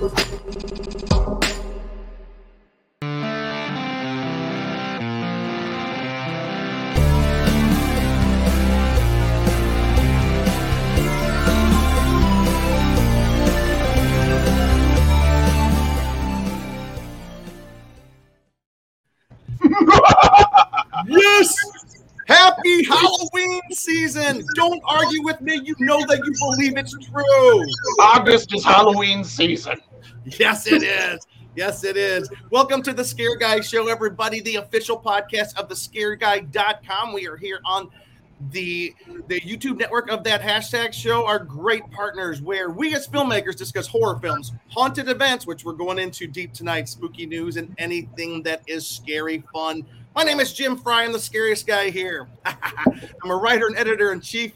Yes! Happy Halloween season! Don't argue with me. You know that you believe it's true. August is Halloween season. Yes, it is. Yes, it is. Welcome to the Scare Guy Show, everybody, the official podcast of the scareguy.com. We are here on the the YouTube network of that hashtag show are great partners where we as filmmakers discuss horror films, haunted events, which we're going into deep tonight, spooky news, and anything that is scary fun. My name is Jim Fry. I'm the scariest guy here. I'm a writer and editor in chief,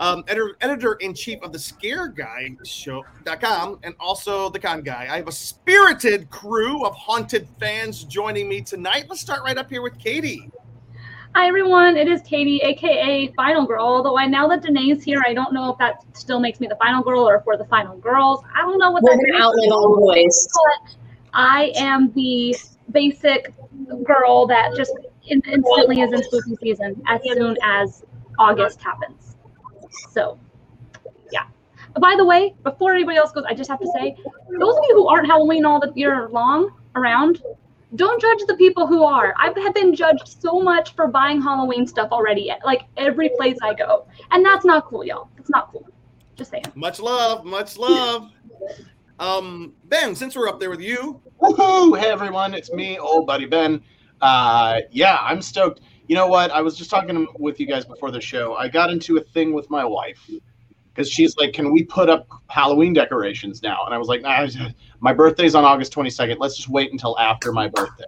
um, editor, editor in chief of the Scare Guy Show.com and also the Con Guy. I have a spirited crew of haunted fans joining me tonight. Let's start right up here with Katie. Hi everyone, it is Katie, aka Final Girl. Although I now that Danae's here, I don't know if that still makes me the final girl or if we're the final girls. I don't know what We're that gonna outlive all boys. But I am the basic girl that just instantly is in spooky season as soon as August happens. So, yeah. By the way, before anybody else goes, I just have to say, those of you who aren't Halloween all the year long around, don't judge the people who are. I have been judged so much for buying Halloween stuff already, like every place I go, and that's not cool, y'all. It's not cool. Just saying. Much love, much love. Um, Ben, since we're up there with you, Woohoo! Hey everyone, it's me, old buddy Ben. Uh, yeah, I'm stoked. You know what? I was just talking with you guys before the show. I got into a thing with my wife because she's like, "Can we put up Halloween decorations now?" And I was like, nah, "My birthday's on August 22nd. Let's just wait until after my birthday."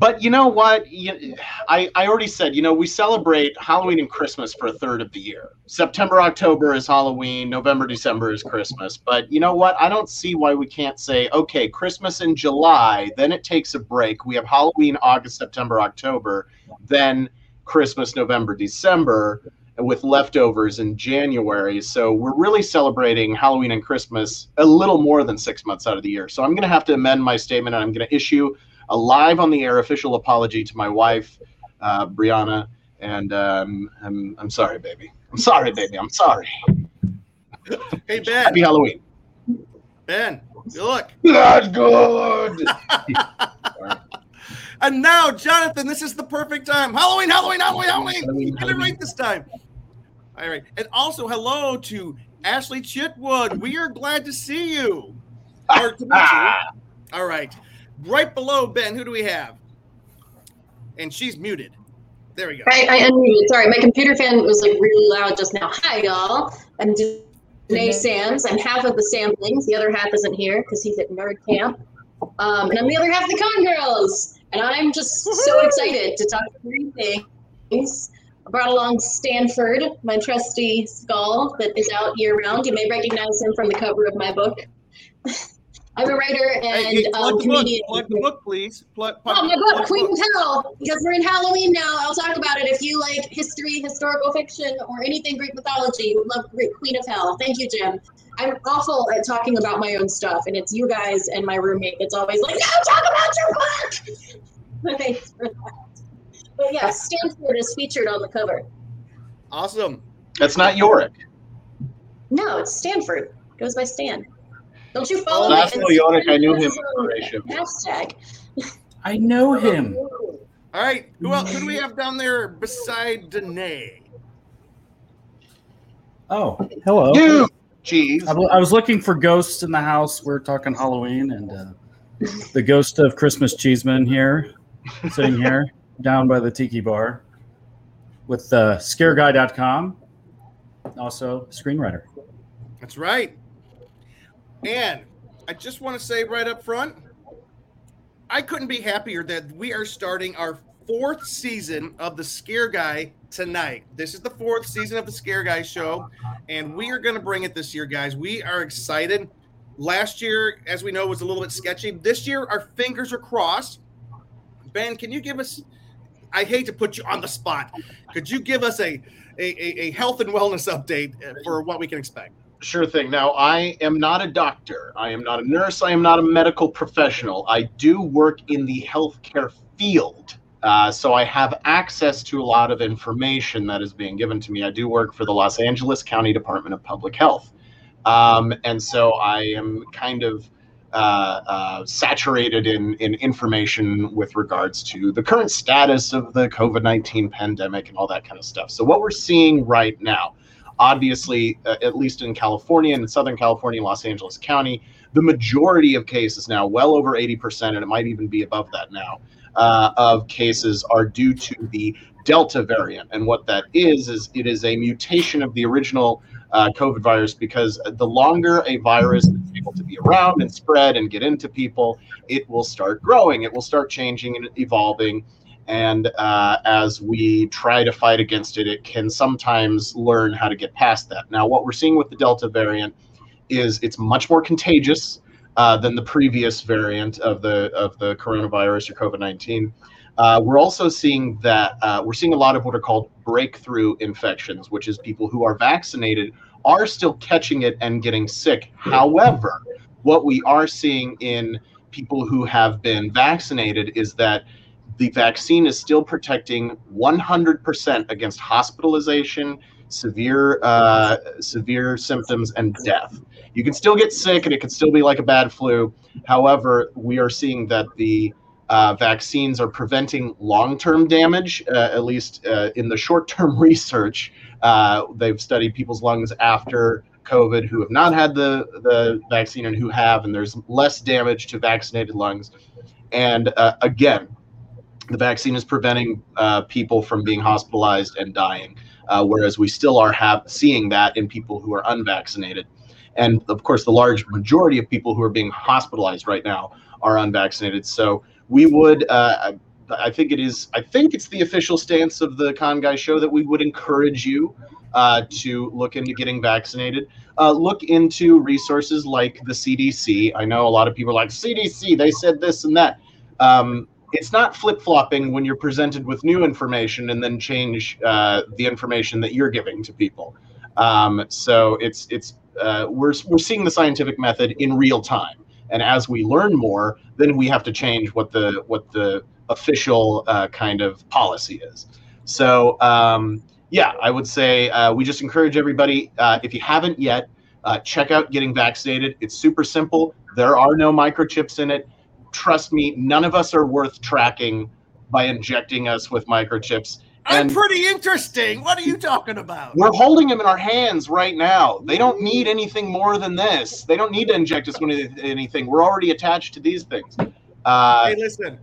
But you know what? You- I, I already said, you know, we celebrate Halloween and Christmas for a third of the year. September, October is Halloween, November, December is Christmas. But you know what? I don't see why we can't say, okay, Christmas in July, then it takes a break. We have Halloween, August, September, October, then Christmas, November, December, with leftovers in January. So we're really celebrating Halloween and Christmas a little more than six months out of the year. So I'm going to have to amend my statement and I'm going to issue a live on the air official apology to my wife, uh, Brianna, and um, I'm I'm sorry, baby. I'm sorry, baby. I'm sorry. hey Ben, Happy Halloween. Ben, you look. That's good. And now, Jonathan, this is the perfect time. Halloween, Halloween, Halloween, Halloween. Halloween, Get it right this time. All right. And also, hello to Ashley Chitwood. We are glad to see you. Or to you. All right. Right below Ben, who do we have? And she's muted. There we go. I, I unmuted. Sorry, my computer fan was like really loud just now. Hi, y'all. I'm Danae Sands. I'm half of the Samlings. The other half isn't here because he's at nerd camp. Um, and I'm the other half of the Con Girls. And I'm just so excited to talk three things. I brought along Stanford, my trusty skull that is out year round. You may recognize him from the cover of my book. I'm a writer and Hey, hey, plug, um, the book, comedian. plug the book, please. Plug, plug, Oh, my book, the Queen book. of Hell, because we're in Halloween now. I'll talk about it. If you like history, historical fiction, or anything Greek mythology, you would love Greek Queen of Hell. Thank you, Jim. I'm awful at talking about my own stuff, and it's you guys and my roommate that's always like, "No, talk about your book." Thanks for that. But yeah, Stanford is featured on the cover. Awesome. That's not Yorick. No, it's Stanford. It goes by Stan. Don't you follow Oh, my that's no Yorick. I knew him Instagram. Hashtag. I know him. All right. Who else? Who do we have down there beside Danae? Oh, hello. You, jeez. I, I was looking for ghosts in the house. We're talking Halloween, and uh, the ghost of Christmas Cheeseman here, sitting here down by the tiki bar with uh, scareguy.com, also screenwriter. That's right. And I just want to say right up front, I couldn't be happier that we are starting our fourth season of the Scare Guy tonight. This is the fourth season of the Scare Guy show, and we are going to bring it this year, guys. We are excited. Last year, as we know, was a little bit sketchy. This year, our fingers are crossed. Ben, can you give us? I hate to put you on the spot. Could you give us a a, a, health and wellness update for what we can expect? Sure thing. Now, I am not a doctor. I am not a nurse. I am not a medical professional. I do work in the healthcare field. Uh, so I have access to a lot of information that is being given to me. I do work for the Los Angeles County Department of Public Health. Um, and so I am kind of uh, uh, saturated in, in information with regards to the current status of the COVID 19 pandemic and all that kind of stuff. So, what we're seeing right now, obviously, uh, at least in California and in Southern California, Los Angeles County, the majority of cases now, well over 80%, and it might even be above that now, uh, of cases are due to the Delta variant. And what that is, is it is a mutation of the original uh, COVID virus because the longer a virus is able to be around and spread and get into people, it will start growing, it will start changing and evolving. And uh, as we try to fight against it, it can sometimes learn how to get past that. Now, what we're seeing with the Delta variant is it's much more contagious uh, than the previous variant of the of the coronavirus or COVID nineteen. Uh, we're also seeing that uh, we're seeing a lot of what are called breakthrough infections, which is people who are vaccinated are still catching it and getting sick. However, what we are seeing in people who have been vaccinated is that the vaccine is still protecting 100% against hospitalization, severe uh, severe symptoms, and death. You can still get sick, and it can still be like a bad flu. However, we are seeing that the uh, vaccines are preventing long-term damage, uh, at least uh, in the short-term research. Uh, they've studied people's lungs after COVID who have not had the, the vaccine and who have, and there's less damage to vaccinated lungs. And uh, again, the vaccine is preventing uh, people from being hospitalized and dying, whereas we still are have, seeing that in people who are unvaccinated. And of course, the large majority of people who are being hospitalized right now are unvaccinated. So we would uh, I think it is I think it's the official stance of the Con Guy show that we would encourage you uh, to look into getting vaccinated. Uh, look into resources like the CDC. I know a lot of people are like CDC. They said this and that. Um, it's not flip flopping when you're presented with new information and then change uh, the information that you're giving to people. Um, so it's it's uh, we're we're seeing the scientific method in real time. And as we learn more then we have to change what the what the official uh, kind of policy is. So um, yeah i would say uh, we just encourage everybody uh, if you haven't yet uh, check out getting vaccinated. It's super simple. There are no microchips in it trust me none of us are worth tracking by injecting us with microchips I'm pretty interesting. What are you talking about? We're holding them in our hands right now. They don't need anything more than this. They don't need to inject us with anything. We're already attached to these things. Uh, hey, listen.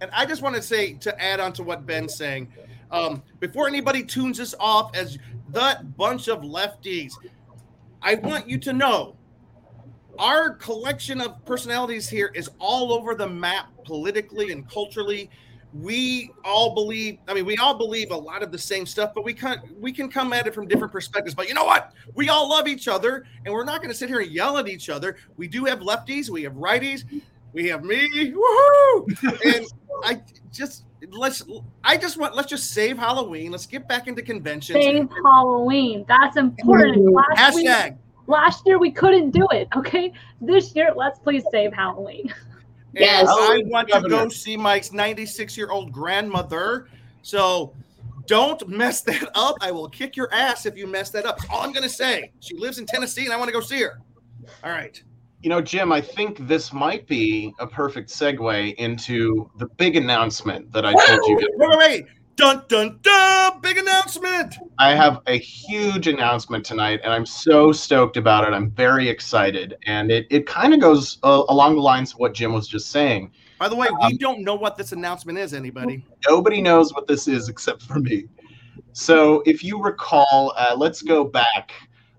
And I just want to say to add on to what Ben's saying, um, before anybody tunes us off as that bunch of lefties, I want you to know our collection of personalities here is all over the map politically and culturally. We all believe i mean we all believe a lot of the same stuff but we can we can come at it from different perspectives. But you know what? We all love each other and we're not going to sit here and yell at each other. We do have lefties we have righties we have me woohoo! And i just let's i just want let's just save halloween. Let's get back into conventions. Save halloween. That's important. Last hashtag. week, last year we couldn't do it okay this year let's please save halloween Yes. I want to go see Mike's 96 year old grandmother. So don't mess that up. I will kick your ass if you mess that up. That's all I'm going to say. She lives in Tennessee and I want to go see her. All right. You know, Jim, I think this might be a perfect segue into the big announcement that I told you. Wait, wait, wait. Dun dun dun! Big announcement. I have a huge announcement tonight, and I'm so stoked about it. I'm very excited, and it it kind of goes uh, along the lines of what Jim was just saying. By the way, we um, don't know what this announcement is. Anybody? Nobody knows what this is except for me. So, if you recall, uh, let's go back.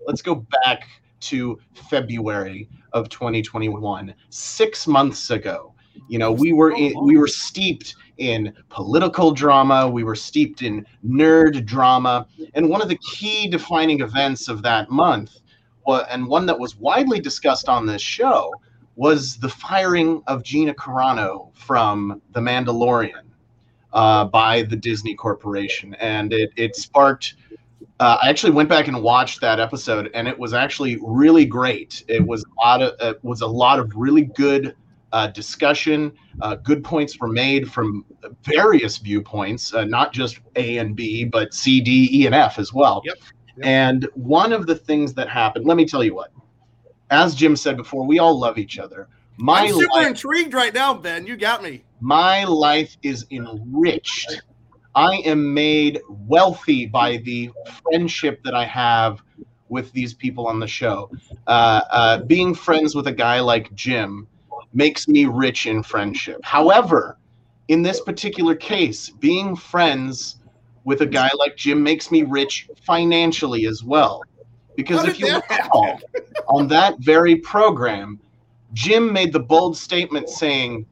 Let's go back to February of 2021, six months ago. You know, we were in, we were steeped in political drama, we were steeped in nerd drama. And one of the key defining events of that month, and one that was widely discussed on this show, was the firing of Gina Carano from The Mandalorian uh, by the Disney Corporation. And it, it sparked uh, I actually went back and watched that episode, and it was actually really great. It was a lot of it was a lot of really good uh, discussion. Uh, good points were made from various viewpoints, uh, not just A and B, but C, D, E, and F as well. Yep. Yep. And one of the things that happened, let me tell you what. As Jim said before, we all love each other. My I'm super life, intrigued right now, Ben. You got me. my life is enriched. I am made wealthy by the friendship that I have with these people on the show. Uh, uh, being friends with a guy like Jim makes me rich in friendship. However, in this particular case, being friends with a guy like Jim makes me rich financially as well. Because if you recall, on that very program, Jim made the bold statement saying,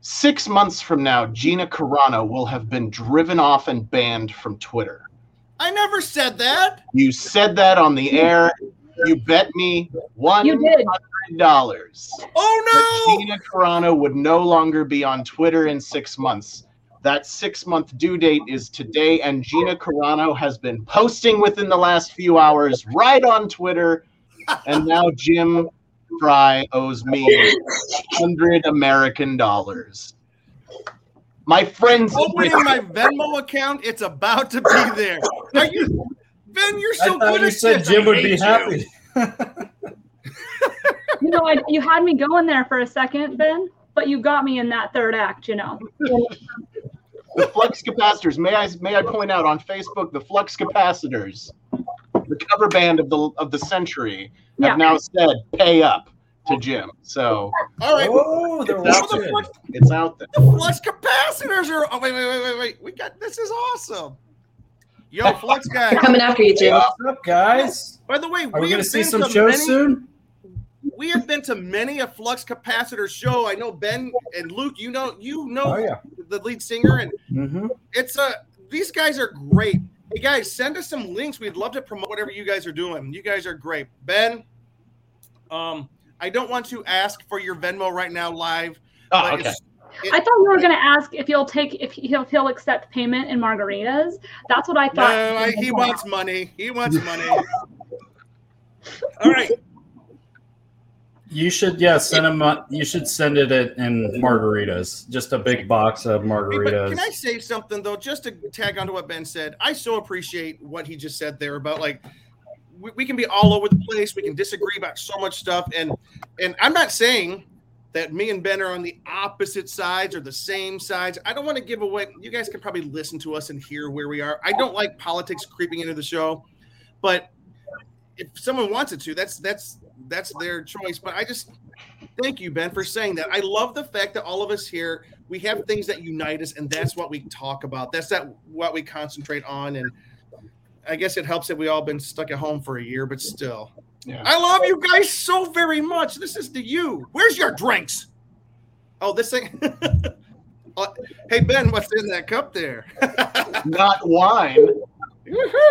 Six months from now, Gina Carano will have been driven off and banned from Twitter. I never said that. You said that on the air. You bet me one You did. dollars Oh that no! Gina Carano would no longer be on Twitter in six months. That six month due date is today, and Gina Carano has been posting within the last few hours right on Twitter. And now Jim Fry owes me 100 American dollars. My friends, Opening my Venmo account, it's about to be there. Are you, Ben? You're so thought good you at said this. Jim I would be hate happy. you. You know, I, you had me going there for a second, Ben, but you got me in that third act. You know. the flux capacitors. May I may I point out on Facebook the flux capacitors, the cover band of the of the century have Yeah. now said pay up to Jim. So All right. Oh, they're It's How the flux, it's out there. the flux capacitors are? Oh wait, wait, wait, wait, wait. We got this. Is awesome. Yo, flux guy. They're coming after you, Jim. What's up, guys? By the way, Are we we going to see some shows many, soon? We have been to many a flux capacitor show. I know Ben and Luke. You know, you know Oh yeah. the lead singer, and Mm-hmm. it's a. These guys are great. Hey guys, send us some links. We'd love to promote whatever you guys are doing. You guys are great. Ben, um, I don't want to ask for your Venmo right now live. Oh, but okay. it's- it- I thought you were going to ask if you'll take if he'll, if he'll accept payment in margaritas. That's what I No, thought. I, he wants money. He wants money. All right. You should, yeah, send him. uh, You should send it in in margaritas. Just a big box of Hey, but margaritas. can I say something though, just to tag onto what Ben said? I so appreciate what he just said there about like we, we can be all over the place. We can disagree about so much stuff, and and I'm not saying that me and Ben are on the opposite sides or the same sides. I don't want to give away. You guys can probably listen to us and hear where we are. I don't like politics creeping into the show, but if someone wants it to, that's that's that's their choice. But I just thank you, Ben, for saying that. I love the fact that all of us here we have things that unite us, and that's what we talk about. That's that what we concentrate on, and I guess it helps that we all been stuck at home for a year, but still, Yeah. I love you guys so very much. This is to you. Where's your drinks? Oh, this thing. Uh, hey Ben, what's in that cup there? Not wine.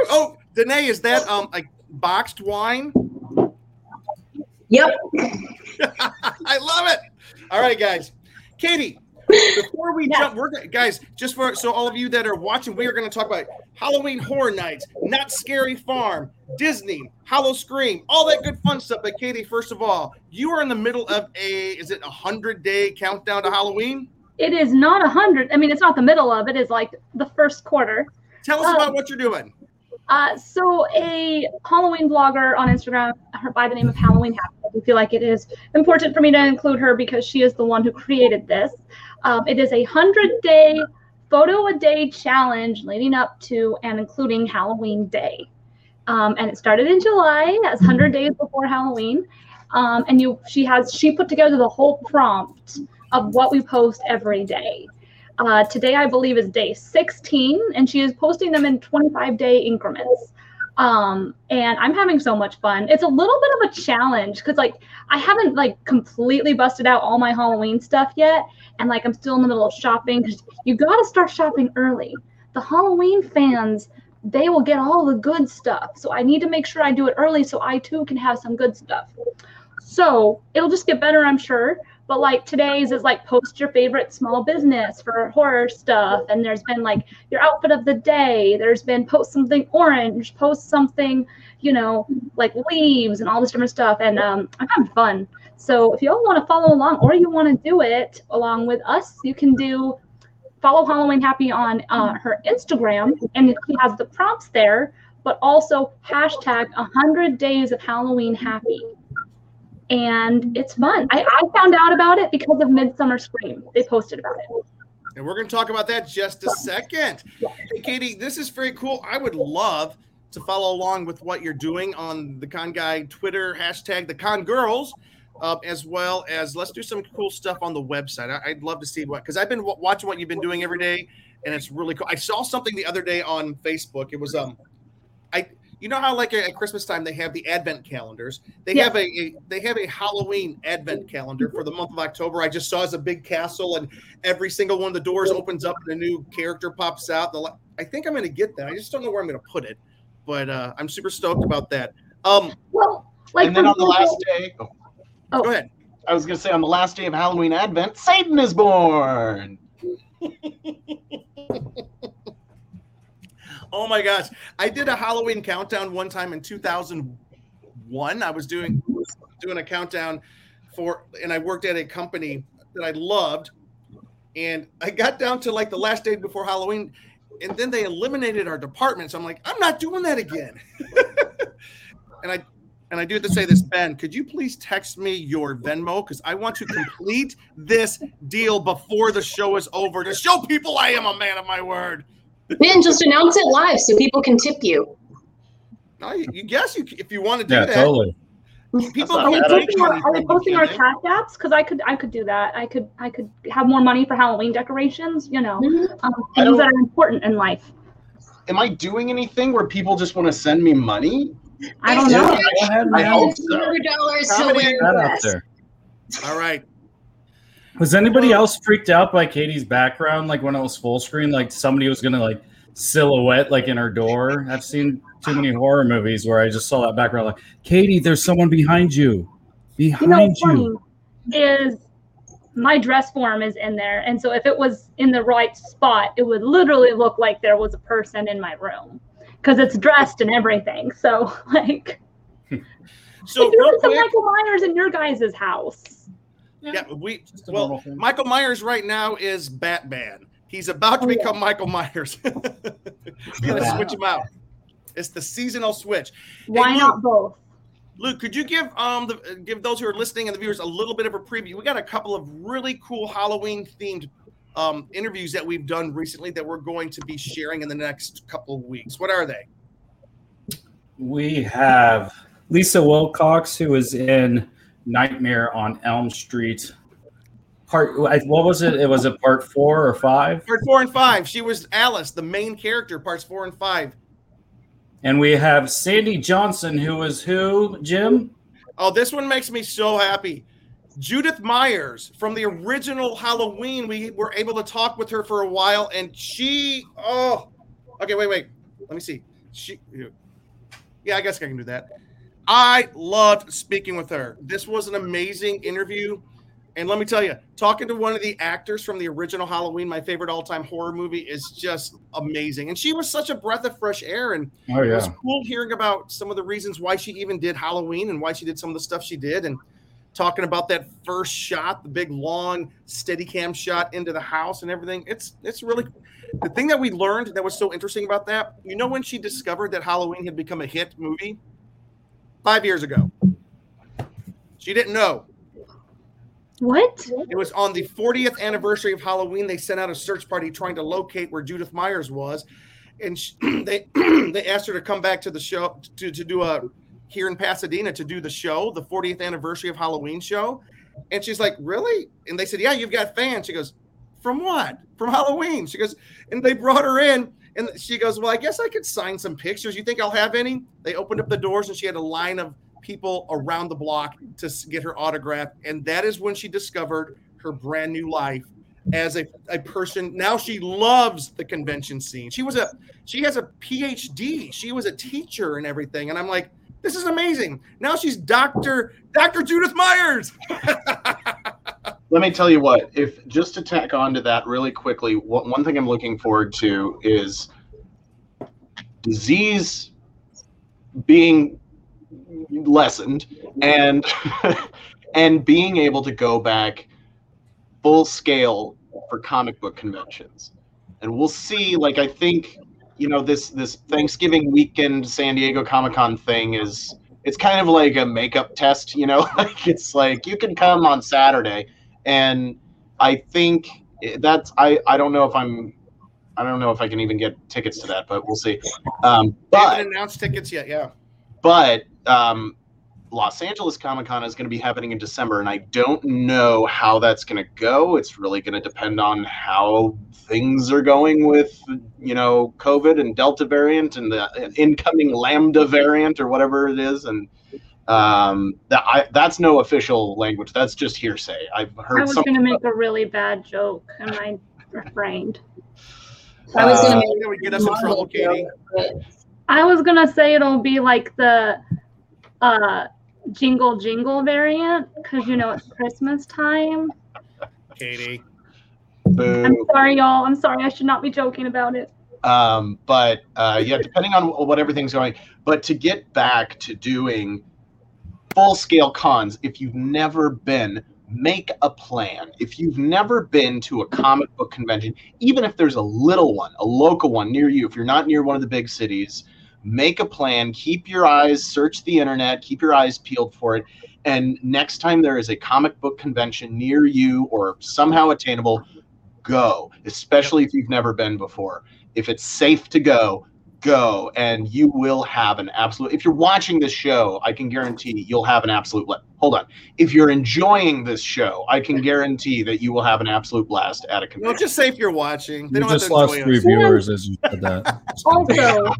oh, Danae, is that um like boxed wine? Yep. I love it. All right, guys. Katie, before we Yes. jump, we're guys, just for so all of you that are watching, we are going to talk about Halloween Horror Nights, Knott's Scary Farm, Disney, Howl-O-Scream, all that good fun stuff. But Katie, first of all, you are in the middle of a is it a hundred day countdown to Halloween? It is not a hundred. I mean, it's not the middle of it. it. Is like the first quarter. Tell us Um, about what you're doing. Uh, so a Halloween blogger on Instagram, by the name of Halloween Happy. I feel like it is important for me to include her because she is the one who created this. Um, it is a hundred day photo a day challenge leading up to and including Halloween Day. Um, and it started in July as 100 days before Halloween. Um, and you, she has, she put together the whole prompt of what we post every day. Uh, today, I believe, is day 16, and she is posting them in 25 day increments. Um, and I'm having so much fun. It's a little bit of a challenge because, like, I haven't like completely busted out all my Halloween stuff yet, and like I'm still in the middle of shopping because you got to start shopping early. The Halloween fans, they will get all the good stuff, so I need to make sure I do it early so I too can have some good stuff. So it'll just get better, I'm sure. But like today's is like post your favorite small business for horror stuff. And there's been like your outfit of the day. There's been post something orange, post something, you know, like leaves and all this different stuff. And um, I'm having fun. So if you all want to follow along or you want to do it along with us, you can do follow Halloween Happy on uh, her Instagram, and she has the prompts there, but also hashtag 100 days of Halloween Happy. And it's fun. I, I found out about it because of Midsummer Scream. They posted about it. And we're going to talk about that just a second. Hey, Katie, this is very cool. I would love to follow along with what you're doing on the Con Guy Twitter hashtag the Con Girls, uh, as well as let's do some cool stuff on the website. I, would love to see what because I've been w- watching what you've been doing every day, and it's really cool. I saw something the other day on Facebook. It was um, I you know how like at Christmas time they have the Advent calendars. They yeah. have a, a, they have a Halloween Advent calendar for the month of October. I just saw as a big castle, and every single one of the doors opens up and a new character pops out. The I think I'm going to get that. I just don't know where I'm going to put it, but uh, I'm super stoked about that. Um, well, like and then on the last day. Oh. Oh. Go ahead. I was going to say on the last day of Halloween Advent, Satan is born. oh my gosh. I did a Halloween countdown one time in 2001. I was doing doing a countdown for and I worked at a company that I loved and I got down to like the last day before Halloween and then they eliminated our department. So I'm like, I'm not doing that again. and I and I do have to say this, Ben, could you please text me your Venmo? Because I want to complete this deal before the show is over to show people I am a man of my word. Ben, just announce it live so people can tip you. I you, you guess you if you want to do yeah, that. Totally. People are we posting our, are we posting our cash apps? Because I could I could do that. I could I could have more money for Halloween decorations. You know, mm-hmm. um, things that are important in life. Am I doing anything where people just want to send me money? I don't know. I, I hope so. dollars to wear that there. All right. Was anybody else freaked out by Katie's background? Like when it was full screen, like somebody was gonna like silhouette like in her door. I've seen too many horror movies where I just saw that background like, Katie, there's someone behind you. Behind you. Know, you. Is my dress form is in there. And so if it was in the right spot, it would literally look like there was a person in my room because it's dressed and everything. So like, so like, there was Michael Myers in your guys' house. Yeah, yeah we well, Michael Myers right now is Batman. He's about to oh, become yeah. Michael Myers. Let's switch him out. It's the seasonal switch. Why hey, not both? Luke, could you give um the give those who are listening and the viewers a little bit of a preview? We got a couple of really cool Halloween themed um, interviews that we've done recently that we're going to be sharing in the next couple of weeks. What are they? We have Lisa Wilcox, who is in Nightmare on Elm Street. Part what was it? It was a part four or five? Part four and five. She was Alice, the main character, parts four and five. And we have Sandy Johnson, who was who, Jim? Oh, this one makes me so happy. Judith Myers from the original Halloween. We were able to talk with her for a while, and she, oh, okay, wait, wait. Let me see. She, yeah, I guess I can do that. I loved speaking with her. This was an amazing interview. And let me tell you, talking to one of the actors from the original Halloween, my favorite all-time horror movie, is just amazing. And she was such a breath of fresh air. And oh, yeah. it was cool hearing about some of the reasons why she even did Halloween and why she did some of the stuff she did. And talking about that first shot, the big long steady cam shot into the house and everything. It's it's really the thing that we learned that was so interesting about that. You know when she discovered that Halloween had become a hit movie? 5 years ago. She didn't know. What? It was on the 40th anniversary of Halloween. They sent out a search party trying to locate where Judith Myers was, and she, they they asked her to come back to the show to, to do a here in Pasadena to do the show, the 40th anniversary of Halloween show. And she's like, Really? And they said, Yeah, you've got fans. She goes, From what? From Halloween. She goes, And they brought her in. And she goes, Well, I guess I could sign some pictures. You think I'll have any? They opened up the doors and she had a line of people around the block to get her autograph. And that is when she discovered her brand new life as a, a person. Now she loves the convention scene. She was a she has a PhD. She was a teacher and everything. And I'm like, this is amazing. Now she's Dr. Dr. Judith Myers. let me tell you what. If just to tack on to that really quickly, what, one thing I'm looking forward to is disease being lessened and and being able to go back full scale for comic book conventions and we'll see like i think you know this this thanksgiving weekend san diego comic-con thing is it's kind of like a makeup test you know like it's like you can come on saturday and i think that's i i don't know if i'm i don't know if i can even get tickets to that but we'll see um They but haven't announced tickets yet. Yeah. but um, Los Angeles Comic Con is going to be happening in December, and I don't know how that's going to go. It's really going to depend on how things are going with, you know, COVID and Delta variant and the incoming Lambda variant or whatever it is, and um, that I, that's no official language. That's just hearsay. I've heard. I was going to make a really bad joke and I refrained. I was Uh, gonna That would get us in trouble, Katie. I was going to say it'll be like the uh, jingle jingle variant because, you know, it's Christmas time. Katie. Boo. I'm sorry, y'all. I'm sorry. I should not be joking about it. um, but uh, yeah, depending on what everything's going. But to get back to doing full scale cons, if you've never been, make a plan. If you've never been to a comic book convention, even if there's a little one, a local one near you, if you're not near one of the big cities, make a plan. Keep your eyes, search the internet, keep your eyes peeled for it. And next time there is a comic book convention near you or somehow attainable, go, especially if you've never been before if it's safe to go, go, and you will have an absolute. If you're watching this show, I can guarantee you'll have an absolute. bla- Hold on. If you're enjoying this show, I can guarantee that you will have an absolute blast at a No, convention. just say if you're watching. They You don't have just to lost three us. viewers as you said that. Also,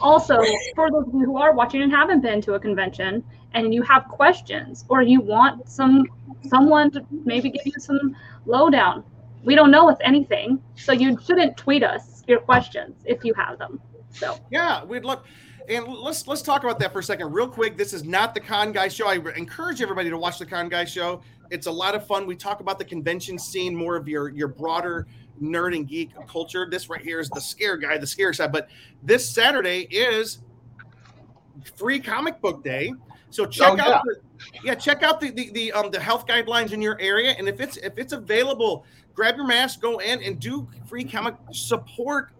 also for those of you who are watching and haven't been to a convention and you have questions or you want some someone to maybe give you some lowdown, we don't know if anything, so you shouldn't tweet us your questions if you have them. So Yeah, we'd love. And let's let's talk about that for a second, real quick. This is not the Con Guy Show. I encourage everybody to watch the Con Guy Show. It's a lot of fun. We talk about the convention scene, more of your your broader nerd and geek culture. This right here is the scare guy, the scare side. But this Saturday is free comic book day. So check Oh, out the yeah, check out the, the the um the health guidelines in your area. And if it's if it's available, grab your mask, go in and do free comic support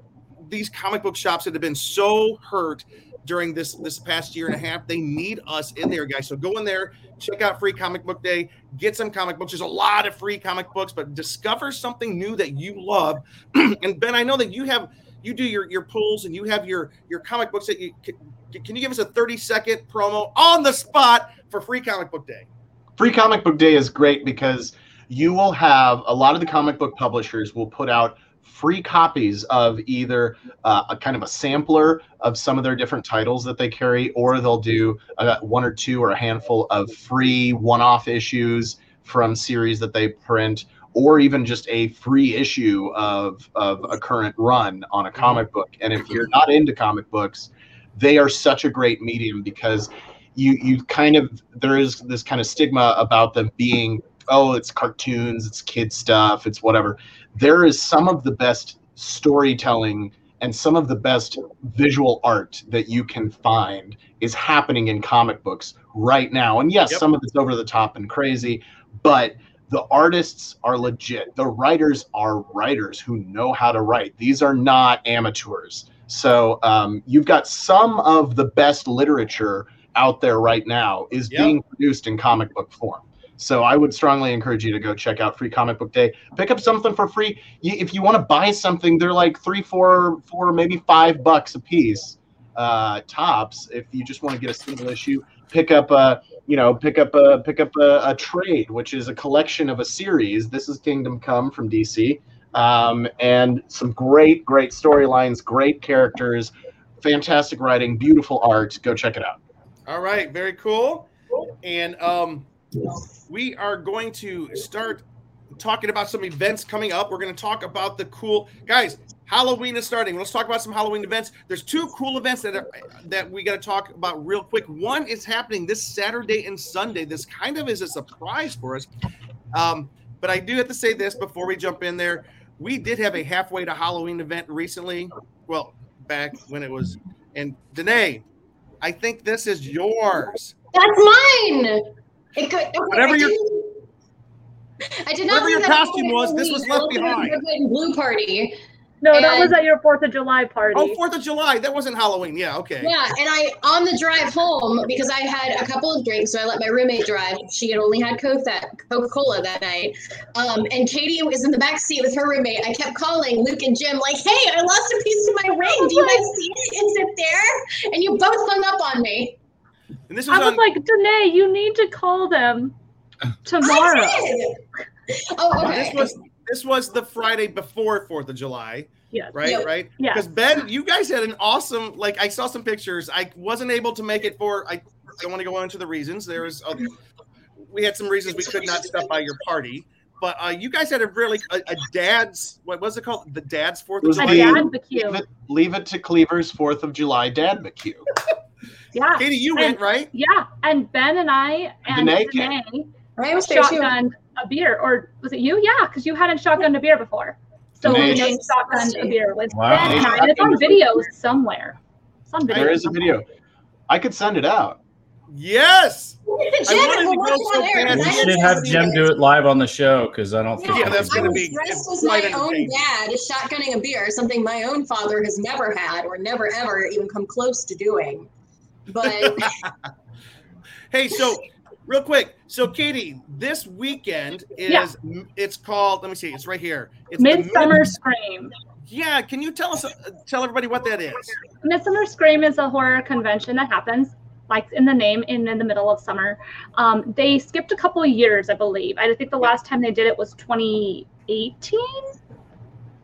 these comic book shops that have been so hurt during this this past year and a half. They need us in there, guys. So go in there, check out Free Comic Book Day, get some comic books. There's a lot of free comic books, but discover something new that you love. and Ben, I know that you have you do your your pulls and you have your your comic books that you can, can you give us a 30 second promo on the spot for Free Comic Book Day? Free Comic Book Day is great because you will have a lot of the comic book publishers will put out free copies of either uh, a kind of a sampler of some of their different titles that they carry, or they'll do uh, one or two or a handful of free one-off issues from series that they print, or even just a free issue of of a current run on a comic book. And if you're not into comic books, they are such a great medium because you you kind of there is this kind of stigma about them being oh it's cartoons it's kid stuff it's whatever there is some of the best storytelling and some of the best visual art that you can find is happening in comic books right now and yes Yep. some of it's over the top and crazy but the artists are legit the writers are writers who know how to write these are not amateurs so um, you've got some of the best literature out there right now is Yep. being produced in comic book form. So I would strongly encourage you to go check out Free Comic Book Day. Pick up something for free. If you want to buy something, they're like three, four, four, maybe five bucks a piece, uh, tops. If you just want to get a single issue, pick up a, you know, pick up a pick up a, a trade, which is a collection of a series. This is Kingdom Come from DC, um, and some great, great storylines, great characters, fantastic writing, beautiful art. Go check it out. All right, very cool. And um, we are going to start talking about some events coming up. We're going to talk about the cool guys. Halloween is starting. Let's talk about some Halloween events. There's two cool events that are that we got to talk about real quick. One is happening this Saturday and Sunday. This kind of is a surprise for us. Um, but I do have to say this before we jump in there. We did have a halfway to Halloween event recently. Well, back when it was. And Danae, I think this is yours. That's mine. It could, okay, Whatever I your- didn't- I did not whatever your that costume was, this was left I was at behind. the Red, white, and blue party. No, that was at your Fourth of July party. Oh, Fourth of July. That wasn't Halloween. Yeah, okay. Yeah, and I on the drive home because I had a couple of drinks, so I let my roommate drive. She had only had Coke that Coca Cola that night, um, and Katie was in the back seat with her roommate. I kept calling Luke and Jim like, "Hey, I lost a piece of my ring. Do you guys see it? Is it there?" And you both hung up on me. And this was I was on. like, Danae, you need to call them tomorrow. Oh, okay. This was this was the Friday before Fourth of July, Yes. right? Yep. Right? Yes. Because Ben, you guys had an awesome. Like I saw some pictures. I wasn't able to make it for. I don't want to go into the reasons. There was. A, we had some reasons we could not stop by your party, but uh, you guys had a really a, a dad's. What was it called? The dad's Fourth of July. dad Leave it, leave it to Cleaver's Fourth of July Dad McHugh. Yeah. Katie, you And- went right. Yeah. And Ben and I and Danae Danae, came. I was shotgunned a beer. Or was it you? Yeah, because you hadn't shotgunned a beer before. So Danae- Danae shotgunned a beer with Wow. Ben and I. And it's on video somewhere. It's on video. There is a video. I could send it out. Yes. Jim, I wanted to we're go so on there, bad. We should have see Jim do it live on the show because I don't think Yeah, that's gonna be dressed as quite my own entertaining. dad, shotgunning a beer, something my own father has never had or never ever even come close to doing. But Hey, so real quick. So Katie, this weekend is Yeah. it's called. Let me see. It's right here. It's Midsummer Mid- Scream. Yeah. Can you tell us? Uh, tell everybody what that is. Midsummer Scream is a horror convention that happens, like in the name, in, in the middle of summer. Um, they skipped a couple of years, I believe. I think the last time they did it was 2018.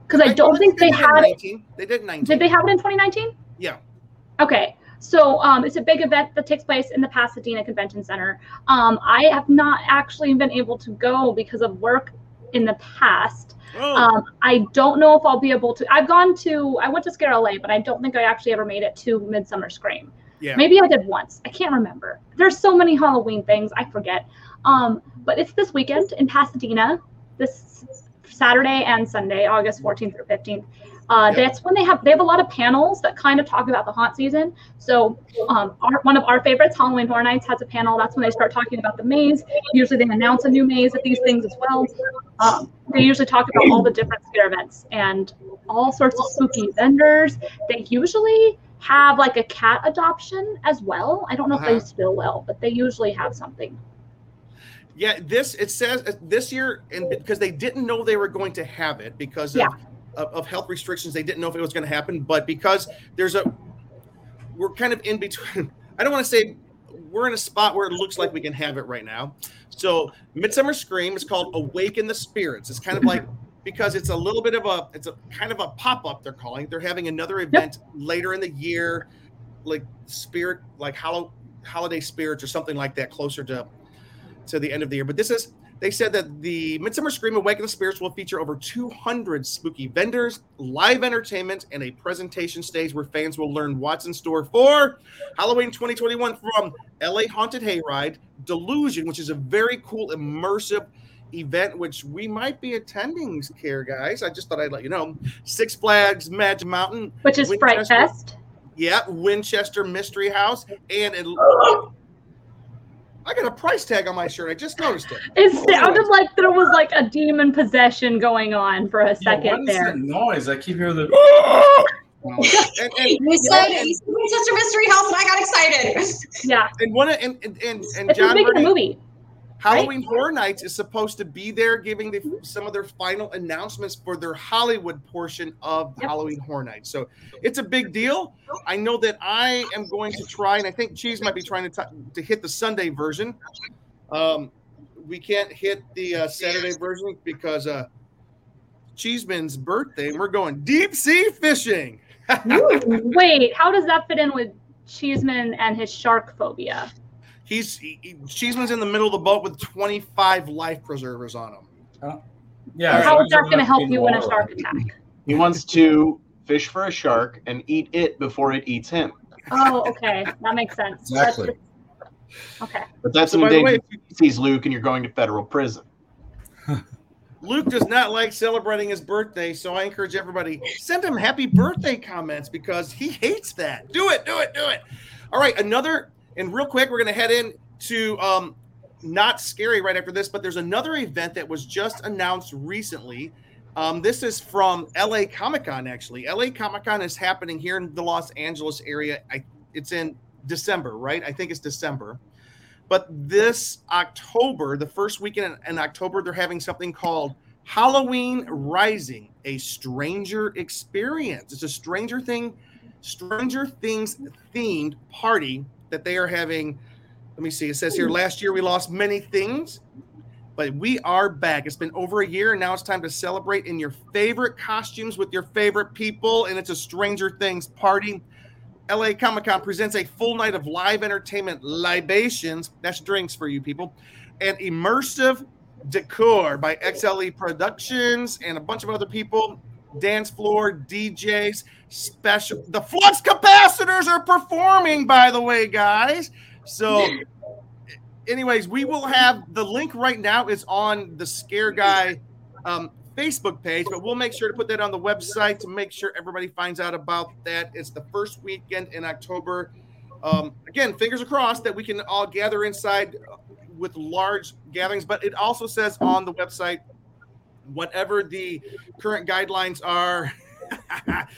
Because I don't think they did had it. They did 19. Did they have it in 2019? Yeah. Okay. So um, it's a big event that takes place in the Pasadena Convention Center. Um, I have not actually been able to go because of work in the past. Oh, Um, I don't know if I'll be able to. I've gone to, I went to Scare LA, but I don't think I actually ever made it to Midsummer Scream. yeah. Maybe I did once. I can't remember. There's so many Halloween things, I forget. Um, but it's this weekend in Pasadena, this Saturday and Sunday, August 14th through 15th. Uh. That's when they have they have a lot of panels that kind of talk about the haunt season. So um, our, one of our favorites, Halloween Horror Nights, has a panel. That's when they start talking about the maze. Usually they announce a new maze at these things as well. Um, they usually talk about all the different scare events and all sorts of spooky vendors. They usually have like a cat adoption as well. I don't know if Uh-huh. they still will, but they usually have something. Yeah, this it says this year, and because they didn't know they were going to have it because of, Yeah. Of, of health restrictions, they didn't know if it was going to happen. But because there's a, we're kind of in between. I don't want to say we're in a spot where it looks like we can have it right now. So Midsummer Scream is called Awaken the Spirits. It's kind of like because it's a little bit of a it's a kind of a pop up. They're calling. They're having another event later in the year, like spirit, like hollow holiday spirits or something like that, closer to to the end of the year. But this is they said that the Midsummer Scream Awaken the Spirits will feature over 200 spooky vendors, live entertainment, and a presentation stage where fans will learn what's in store for Halloween 2021 from LA Haunted Hayride, Delusion, which is a very cool immersive event which we might be attending care guys i just thought i'd let you know six flags magic mountain Which is Fright Winchester- Fest. yeah winchester mystery house and it, i got a price tag on my shirt i just noticed it It oh, sounded like there was like a demon possession going on for a Yeah, second what is there. that noise? I keep hearing the. and, and, you said you said Winchester Mystery House, and I got excited. Yeah, and one and and and, and it's john making a Murray- movie. Halloween Horror Nights is supposed to be there, giving the, some of their final announcements for their Hollywood portion of Yep. Halloween Horror Nights. So it's a big deal. I know that I am going to try, and I think Cheese might be trying to t- to hit the Sunday version. Um, we can't hit the uh, Saturday version because uh, Cheeseman's birthday, and we're going deep sea fishing. Wait, how does that fit in with Cheeseman and his shark phobia? He's he, he- Cheeseman's in the middle of the boat with 25 life preservers on him. Oh. Yeah. How so that going to help you in a shark attack? He wants to fish for a shark and eat it before it eats him. Oh, okay, that makes sense. Exactly. That's- Okay. But that's So an by the way, endangered species, Luke, and you're going to federal prison. Luke does not like celebrating his birthday, so I encourage everybody send him happy birthday comments because he hates that. Do it, do it, do it. All right, another and real quick, we're gonna head in to um, Knott's Scary right after this, but there's another event that was just announced recently. Um, this is from LA Comic Con, actually. LA Comic Con is happening here in the Los Angeles area. I, it's in December, right? I think it's December. But this October, the first weekend in October, they're having something called Halloween Rising, a Stranger Experience. It's a Stranger Thing, Stranger Things themed party that they are having. Let me see. It says here hmm. last year we lost many things, but we are back. It's been over a year, and now it's time to celebrate in your favorite costumes with your favorite people. And it's a Stranger Things party. LA Comic Con presents a full night of live entertainment libations. That's drinks for you people, and immersive decor by XLE Productions and a bunch of other people. Dance floor, DJs, special. The flux capacitors are performing, by the way, guys. So, anyways, we will have the link right now is on the Scare Guy um, Facebook page, but we'll make sure to put that on the website to make sure everybody finds out about that. It's the first weekend in October. Um, again, fingers crossed that we can all gather inside with large gatherings, but it also says on the website whatever the current guidelines are.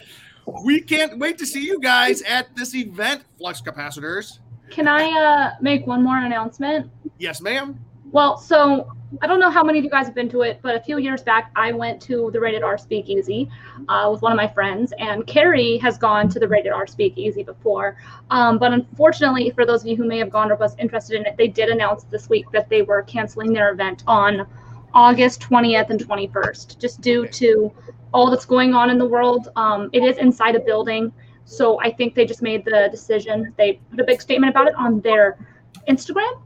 we can't wait to see you guys at this event, Flux Capacitors. Can I uh, make one more announcement? Yes, ma'am. Well, so I don't know how many of you guys have been to it, but a few years back, I went to the Rated R Speakeasy uh, with one of my friends, and Carrie has gone to the Rated R Speakeasy before. Um, but unfortunately, for those of you who may have gone or was interested in it, they did announce this week that they were canceling their event on August 20th and 21st, just due to all that's going on in the world. Um, it is inside a building, so I think they just made the decision. They put a big statement about it on their Instagram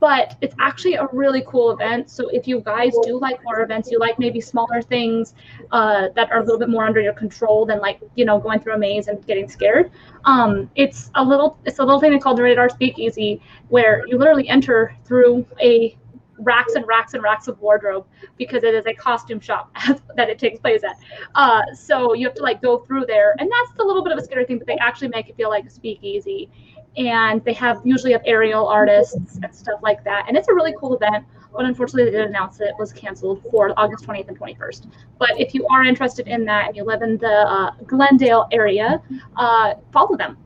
but it's actually a really cool event. So if you guys do like horror events, you like maybe smaller things uh, that are a little bit more under your control than like you know going through a maze and getting scared. Um, it's a little it's a little thing they called the Rated R Speakeasy where you literally enter through a racks and racks and racks of wardrobe because it is a costume shop that it takes place at. Uh, so you have to like go through there, and that's a little bit of a scary thing, but they actually make it feel like a speakeasy and they have usually have aerial artists and stuff like that. And it's a really cool event. But unfortunately, they did announce it was canceled for August 20th and 21st. But if you are interested in that and you live in the uh, Glendale area, uh, follow them.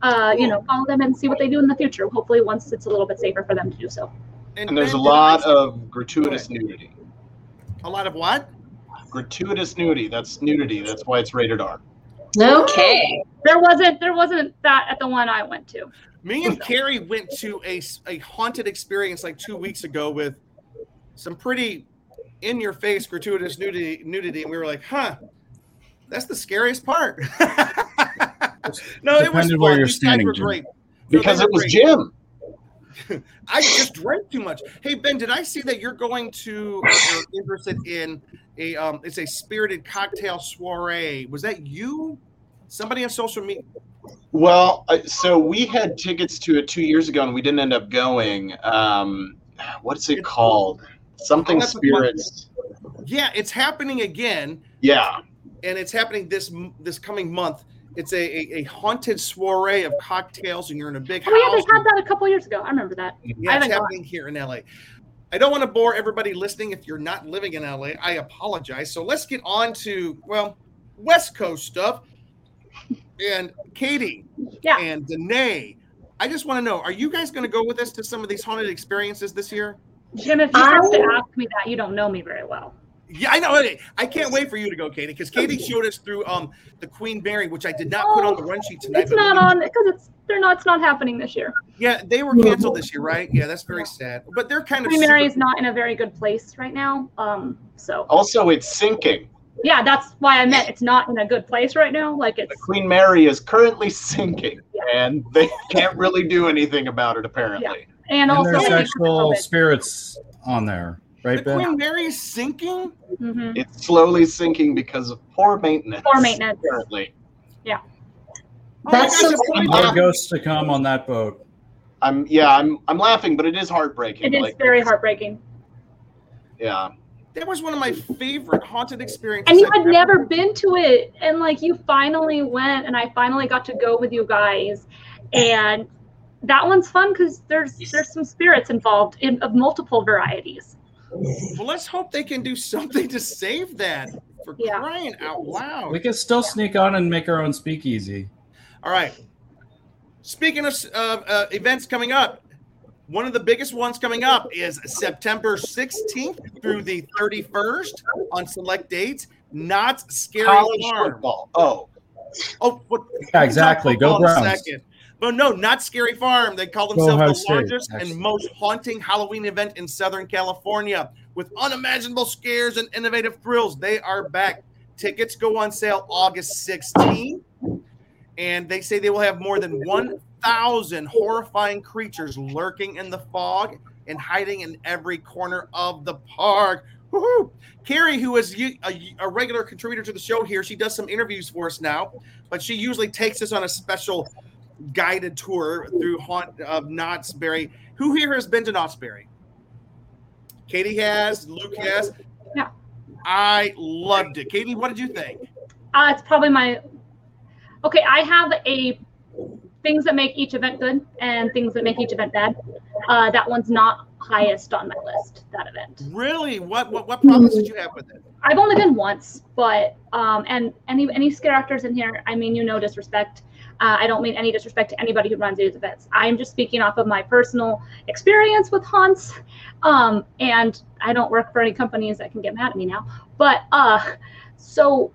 Uh, you know, follow them and see what they do in the future. Hopefully, once it's a little bit safer for them to do so. And there's a lot of gratuitous nudity. A lot of what? Gratuitous nudity. That's nudity. That's why it's rated R. Okay. There wasn't there wasn't that at the one I went to. Me and Carrie went to a, a haunted experience like two weeks ago with some pretty in your face gratuitous nudity, nudity, and we were like, huh, that's the scariest part. no, it was Depended where you're These guys standing, were Jim. great. Because they it was great. Jim. I just drank too much. Hey Ben, did I see that you're going to or you're interested in a um it's a spirited cocktail soiree. Was that you? Somebody on social media? Well, uh, so we had tickets to it two years ago, and we didn't end up going. Um, what's it called? Something that's a fun- spirits. Yeah, it's happening again, Yeah. and it's happening this this coming month. It's a, a, a haunted soiree of cocktails, and you're in a big Oh yeah, house. they had that a couple years ago. I remember that. Yeah, it's haven't gone. happening here in LA. I don't want to bore everybody listening if you're not living in LA. I apologize. So let's get on to, well, West Coast stuff. And Katie Yeah. and Danae, I just want to know are you guys going to go with us to some of these haunted experiences this year? Jim, if you have to ask me that, you don't know me very well. Yeah, I know. I can't wait for you to go, Katie, because Katie showed us through um the Queen Mary, which I did not put on the run sheet tonight. It's not we- on because it's they're not. It's not happening this year. Yeah, they were canceled this year, right? Yeah, that's very sad. But they're kind of Queen Mary is not in a very good place right now. Um, so Also, it's sinking. yeah, that's why I meant it's not in a good place right now. Like The Queen Mary is currently sinking, and they can't really do anything about it, apparently. and And also there's I actual spirits on there, right, the Ben? Queen Mary is sinking. Mhm. It's slowly sinking because of poor maintenance. Poor maintenance. Currently. Oh my That's gosh, so it's funny. funny. More ghosts to come on that boat. I'm yeah, I'm I'm laughing, but it is heartbreaking. It is like, very heartbreaking. Yeah. That was one of my favorite haunted experiences. And you I've had ever- never been to it, and like you finally went, and I finally got to go with you guys, and that one's fun because there's there's some spirits involved in of multiple varieties. Well, let's hope they can do something to save that. For Yeah. crying out loud! We can still sneak on and make our own speakeasy. All right. Speaking of uh, uh, events coming up, one of the biggest ones coming up is September 16th through the 31st on select dates. Knott's Scary College farm. football. Oh, Oh, what, Yeah, exactly. Go Hold on Browns. second. But no, Knott's Scary Farm. They call themselves Ohio the State, largest and most haunting Halloween event in Southern California with unimaginable scares and innovative thrills. They are back. Tickets go on sale August 16th. And they say they will have more than 1,000 horrifying creatures lurking in the fog and hiding in every corner of the park. Woohoo! Carrie, who is a regular contributor to the show here, she does some interviews for us now, but she usually takes us on a special guided tour through haunt of Knott's Berry. Who here has been to Knott's Berry? Katie has, Luke has. Yeah. I loved it. Katie, what did you think? Uh, it's probably my okay. I have a things that make each event good and things that make each event bad. Uh, that one's not highest on my list. That event. Really? What what, what problems did you have with it? I've only been once, but um, and any any scare actors in here, I mean you no disrespect. Uh, I don't mean any disrespect to anybody who runs these events. I'm just speaking off of my personal experience with haunts, um, and I don't work for any companies that can get mad at me now. But uh, so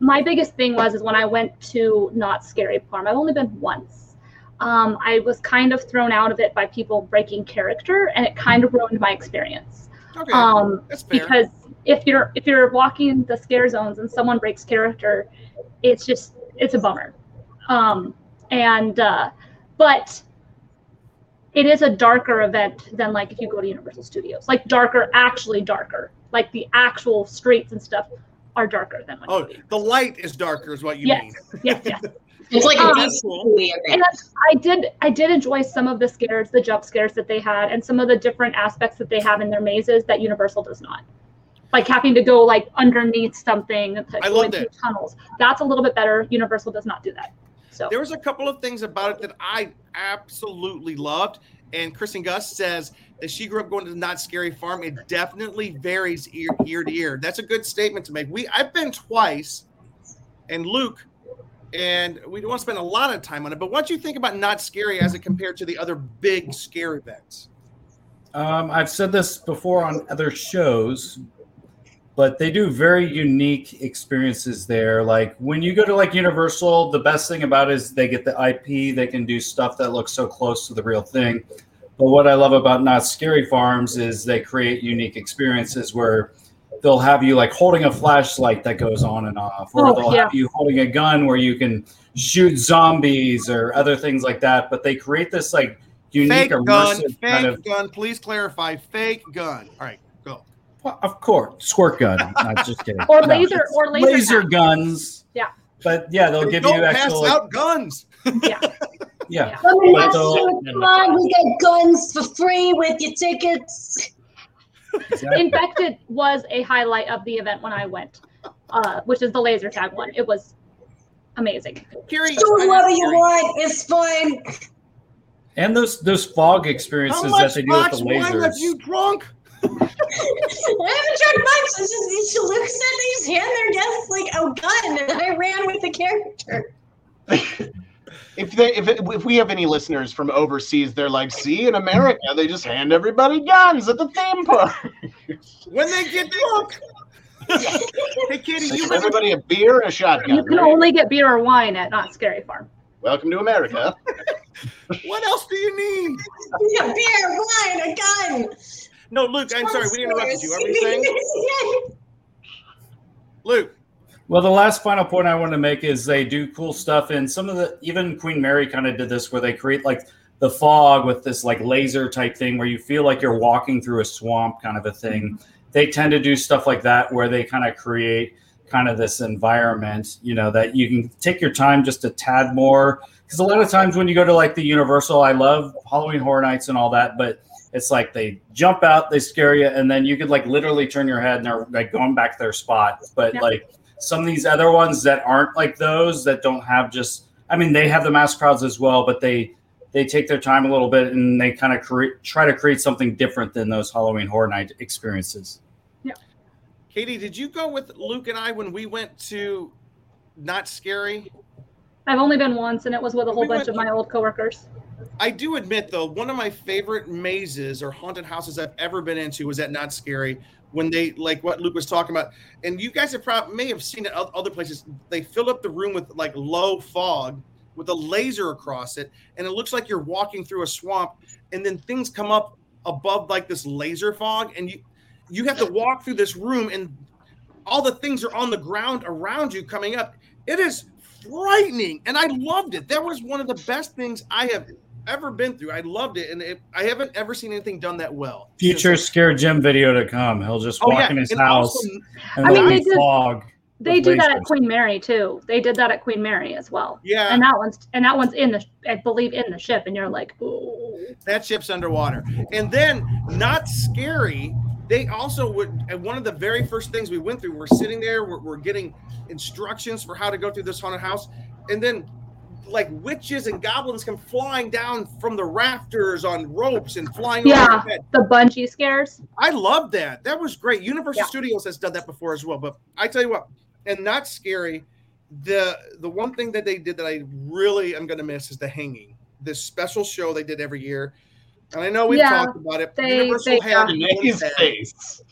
my biggest thing was is when I went to Knott's Scary Farm. I've only been once. Um, I was kind of thrown out of it by people breaking character, and it kind of ruined my experience Okay, um that's fair. because if you're if you're walking the scare zones and someone breaks character it's just it's a bummer um and uh but it is a darker event than like if you go to universal studios like darker actually darker like the actual streets and stuff are darker than when oh, go the light is darker, is what you yes mean. yes yes It's like Um, a That's and. I did I did enjoy some of the scares, the jump scares that they had, and some of the different aspects that they have in their mazes that Universal does not. Like having to go like underneath something, to I go loved into it. tunnels. That's a little bit better. Universal does not do that. So There was a couple of things about it that I absolutely loved. And Kristen Gus says that she grew up going to the Knott's Scary Farm. It definitely varies year, year to year. That's a good statement to make. We I've been twice, and Luke, and we don't want to spend a lot of time on it. But what do you think about Knott's Scary as it compared to the other big scare events? Um, I've said this before on other shows, but they do very unique experiences there. Like when you go to like Universal, the best thing about it is they get the IP. They can do stuff that looks so close to the real thing. But what I love about Knott's Scary Farms is they create unique experiences where they'll have you like holding a flashlight that goes on and off, or Oh, they'll yeah. have you holding a gun where you can shoot zombies or other things like that. But they create this like unique Fake gun, fake kind of gun. Please clarify. Fake gun. All right, go. Well, of course, squirt gun. Not just kidding. Or No, laser- it's or laser tag. guns. Yeah. But yeah, they'll give Don't you pass actual. Like, out guns. yeah, yeah. Come and But have they'll- you. Come on, we got guns for free with your tickets. Exactly. Infected was a highlight of the event when I went, uh, which is the laser tag one. It was amazing. Carrie, Do whatever you want. It's fine. And those those fog experiences that they do with box the wine have lasers. you drunk? I haven't tried much. It's just she looks at these hand their desk like a gun, and I ran with the character. if they if, it, if we have any listeners from overseas, they're like, see, in America, they just hand everybody guns at the theme park. When they get drunk. hey, Kitty, They you give everybody a beer and a shotgun. You can right? only get beer or wine at Knott's Scary Farm. Welcome to America. What else do you need? Yeah, beer, wine, a gun. No, Luke, I'm sorry, we interrupted you. Are we saying? Luke, Well, the last final point I want to make is they do cool stuff, and some of the even Queen Mary kind of did this, where they create like the fog with this like laser type thing, where you feel like you're walking through a swamp, kind of a thing. They tend to do stuff like that, where they kind of create kind of this environment, you know, that you can take your time just a tad more because a lot of times when you go to like the Universal, I love Halloween Horror Nights and all that, but it's like they jump out, they scare you, and then you could like literally turn your head and they're like going back to their spot. But Yeah. like some of these other ones that aren't like those that don't have just, I mean, they have the mass crowds as well, but they they take their time a little bit and they kind of create try to create something different than those Halloween Horror Night experiences. Yeah. Katie, did you go with Luke and I when we went to Knott's Scary? I've only been once, and it was with a whole We bunch went- of my old coworkers. I do admit, though, one of my favorite mazes or haunted houses I've ever been into was at Knott's Scary. When they like what Luke was talking about, and you guys have probably may have seen it other places. They fill up the room with like low fog with a laser across it, and it looks like you're walking through a swamp. And then things come up above like this laser fog, and you you have to walk through this room, and all the things are on the ground around you coming up. It is frightening, and I loved it. That was one of the best things I have ever been through. I loved it, and it, I haven't ever seen anything done that well. Future Scare Jim video to come. He'll just Oh walk yeah, in his and house also- and I mean, they did- fog. They do that at. Queen Mary too. They did that at Queen Mary as well. yeah, And that one's and that one's in the I believe in the ship, and you're like, ooh. that ship's underwater. And then, Knott's Scary. They also would. And one of the very first things we went through, we're sitting there, we're, we're getting instructions for how to go through this haunted house, and then. Like witches and goblins come flying down from the rafters on ropes and flying over Yeah. your head. the bungee scares. I love that. That was great. Universal Yeah. Studios has done that before as well. But I tell you what, and Knott's Scary. The the one thing that they did that I really am going to miss is the hanging. This special show they did every year, and I know we've Yeah, talked about it. they- Universal they- had Danae's face.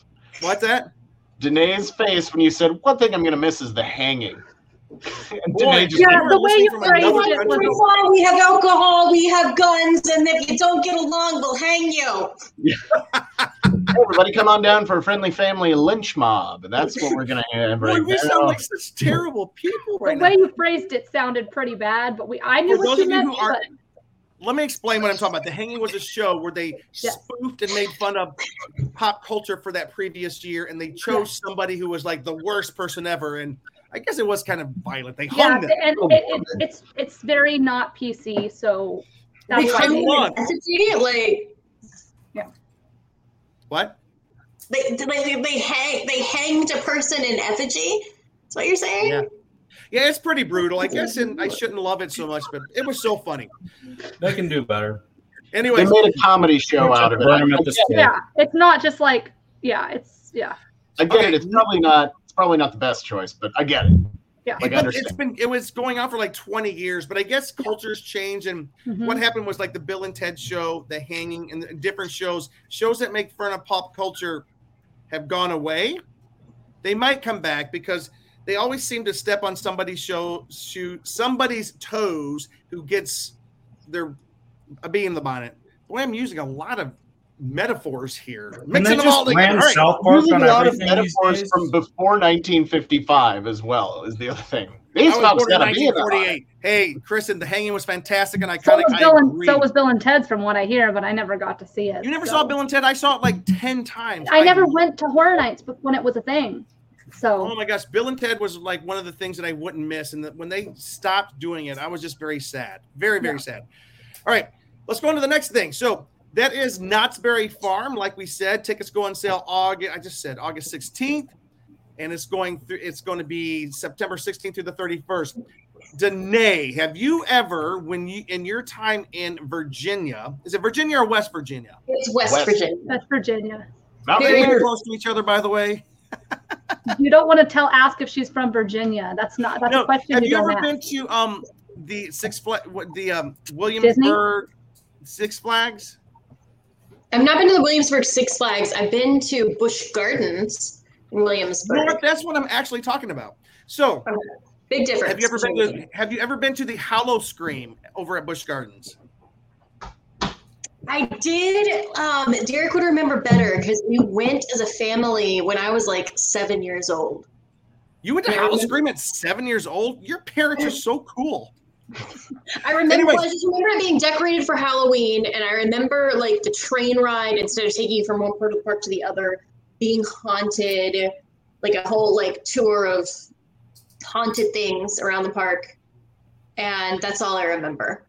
What's that? Danae's face when you said one thing I'm gonna miss is the hanging. And Boy, Danae just Yeah, the way you from phrased it was- country. Come on, we have alcohol, we have guns, and if you don't get along, we'll hang you. everybody come on down for a friendly family lynch mob, and that's what we're gonna have Boy, right we sound like such terrible people Right The right way now. you phrased it sounded pretty bad, but we I knew For what those you of you meant. who aren't- but Let me explain what I'm talking about. The Hanging was a show where they Yes. spoofed and made fun of pop culture for that previous year, and they chose somebody who was like the worst person ever. And I guess it was kind of violent. They yeah, hung them. and it, it, it's it's very not PC, so that's They why. hung they- one. Effigy, like What? they, they they hang they hanged a person in effigy. That's what you're saying? Yeah. Yeah, it's pretty brutal. I guess, and I shouldn't love it so much, but it was so funny. They can do better. Anyway, they made a comedy show out of it. Burn I, 'em at I the get it. stake. Yeah, it's not just like yeah, it's yeah, Again, Okay. It's probably not. It's probably not the best choice, but I get it. yeah. Like, but it's been it was going on for like 20 years, but I guess cultures change and Mhm. what happened was like the Bill and Ted show, the hanging, and the different shows, shows that make fun of pop culture have gone away. They might come back because they always seem to step on somebody's show, shoe, somebody's toes who gets their a bee in the bonnet. Boy, I'm using a lot of metaphors here, And mixing they them all just together. ran South Park Using on a lot of metaphors from before 1955 as well is the other thing. These I folks gotta be in it. 1948. Hey, Kristen, the hanging was fantastic, and I So kind of was Bill and agree. so was Bill and Ted's from what I hear, but I never got to see it. You never so. saw Bill and Ted? I saw it like 10 times. I never went to horror nights, but when it was a thing. So. Oh my gosh, Bill and Ted was like one of the things that I wouldn't miss. And that when they stopped doing it, I was just very sad. Very, very sad. All right, let's go on to the next thing. So that is Knott's Berry Farm. Like we said, tickets go on sale August. I just said August 16th. And it's going through, it's going to be September 16th through the 31st. Danae, have you ever, when you in your time in Virginia, is it Virginia or West Virginia? It's West, West. Virginia. that's Virginia. Mount Very Rainier. close to each other, by the way. You don't want to tell ask if she's from Virginia. That's not that's a question have you, you ever ask. been to um the Six Flags, what the um Williamsburg Six Flags? I've not been to the Williamsburg Six Flags. I've been to Busch Gardens in You know Williamsburg. That's what I'm actually talking about. So, Big difference. have you ever been to Have you ever been to the Howl-O-Scream over at Busch Gardens? I did. Um, Derek would remember better because we went as a family when I was like seven years old. You went to Howl-O-Scream at seven years old. Your parents are so cool. I remember. Anyways. I just remember it being decorated for Halloween, and I remember like the train ride instead of taking you from one part of the park to the other, being haunted, like a whole like tour of haunted things around the park. and that's all I remember.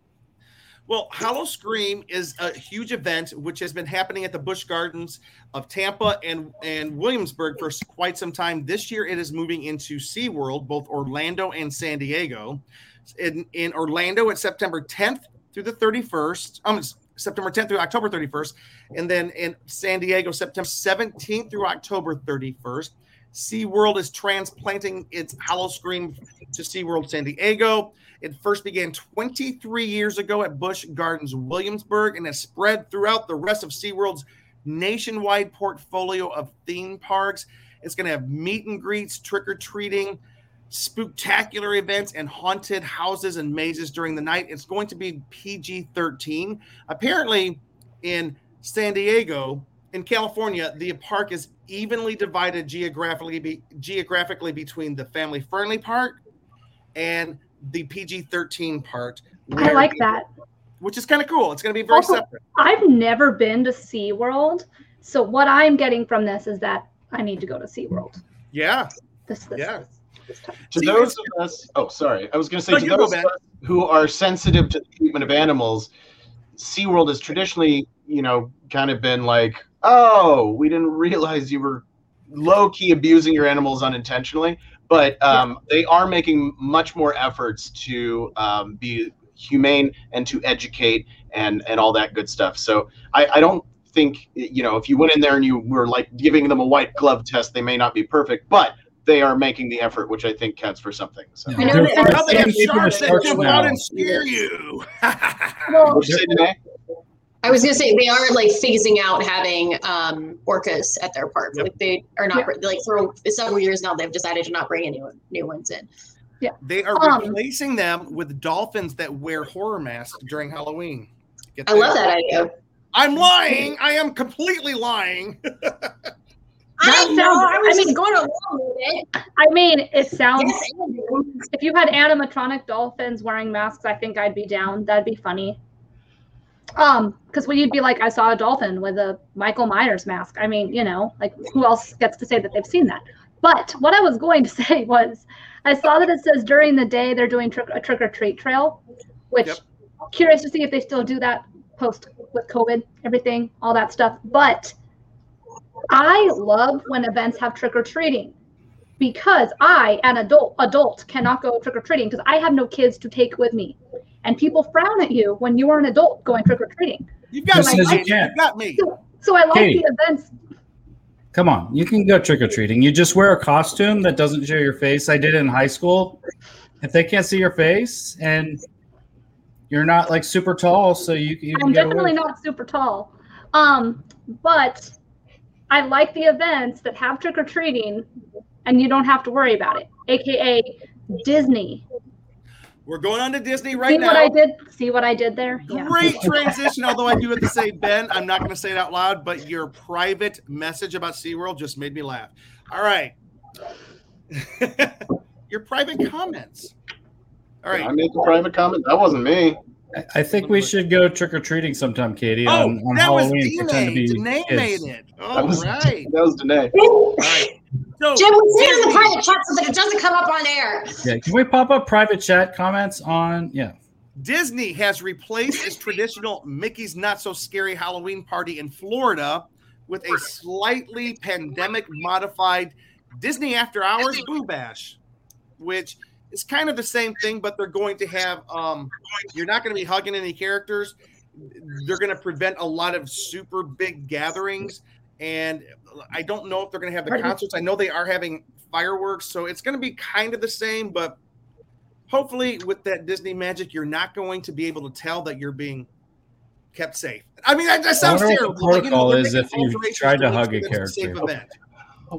Well, Howl-O-Scream is a huge event which has been happening at the Busch Gardens of Tampa and, and Williamsburg for quite some time. This year it is moving into SeaWorld, both Orlando and San Diego. In, in Orlando, it's September 10th through the 31st. Um, September 10th through October 31st. And then in San Diego, September 17th through October 31st. SeaWorld is transplanting its Howl-O-Scream to SeaWorld San Diego. It first began 23 years ago at Busch Gardens Williamsburg and has spread throughout the rest of SeaWorld's nationwide portfolio of theme parks. It's going to have meet and greets, trick or treating, spectacular events, and haunted houses and mazes during the night. It's going to be PG 13. Apparently, in San Diego, in California, the park is evenly divided geographically be, geographically between the family friendly part and the PG 13 part. I like that. Which is kind of cool. It's going to be very Also, separate. I've never been to SeaWorld. So what I'm getting from this is that I need to go to SeaWorld. Yeah. This this, Yeah. this time. To See, those of us, oh, sorry, I was going to say No, to those of us who are sensitive to the treatment of animals, SeaWorld has traditionally, you know, kind of been like, oh, we didn't realize you were low key abusing your animals unintentionally. But um, they are making much more efforts to um, be humane and to educate and and all that good stuff. So I, I don't think you know if you went in there and you were like giving them a white glove test, they may not be perfect, but they are making the effort, which I think counts for something. So. I know They're that- Now they have keeping the sharks that sharks jump now. out and scare you. Well, What'd you say, Danae? I was gonna say they are like phasing out having um, orcas at their park. Yep. Like they are not like for several years now. They've decided to not bring any new ones in. Yeah, they are Um, replacing them with dolphins that wear horror masks during Halloween. Get I love that idea. I'm lying. I am completely lying. I sounds- know. I was I mean- just going along with it. I mean, it sounds. Yes, If you had animatronic dolphins wearing masks, I think I'd be down. That'd be funny. Um, because when you'd be like, I saw a dolphin with a Michael Myers mask. I mean, you know, like who else gets to say that they've seen that? But what I was going to say was, I saw that it says during the day they're doing trick, a trick or treat trail, which Yep. curious to see if they still do that post with COVID, everything, all that stuff. But I love when events have trick or treating because I, an adult, adult cannot go trick or treating because I have no kids to take with me, and people frown at you when you are an adult going trick or treating. You've got Who me. says you can't? You've got me. So, so I like Katie. the events. Come on, you can go trick or treating. You just wear a costume that doesn't show your face. I did it in high school. If they can't see your face and you're not like super tall, so you, you can I'm get definitely away. not super tall, um, but I like the events that have trick or treating, and you don't have to worry about it. AKA Disney. We're going on to Disney right See right what. I did? See what I did there? Yeah. Great transition. Although I do have to say, Ben, I'm not going to say it out loud, but your private message about SeaWorld just made me laugh. All right. your private comments. All I made the private comment. That wasn't me. I- I think we should go trick or treating sometime, Katie, Oh, on, on that was Halloween. Pretend to Danae. be Danae kids. made it. That was right. that was Danae. All right. So, Jim, we see it in the Disney- private chat so that it doesn't come up on air. Yeah, can we pop up private chat comments on? Yeah, Disney has replaced its traditional Mickey's Not So Scary Halloween party in Florida with a slightly pandemic modified Disney After Hours Boo Bash, which is kind of the same thing, but they're going to have, um, you're not going to be hugging any characters. They're going to prevent a lot of super big gatherings. And I don't know if they're going to have the concerts. I know they are having fireworks, so it's going to be kind of the same, but hopefully with that Disney magic, you're not going to be able to tell that you're being kept safe. I mean, that, that sounds wonder what the terrible. Like, you know, is if you alterations tried to hug a that safe character. event.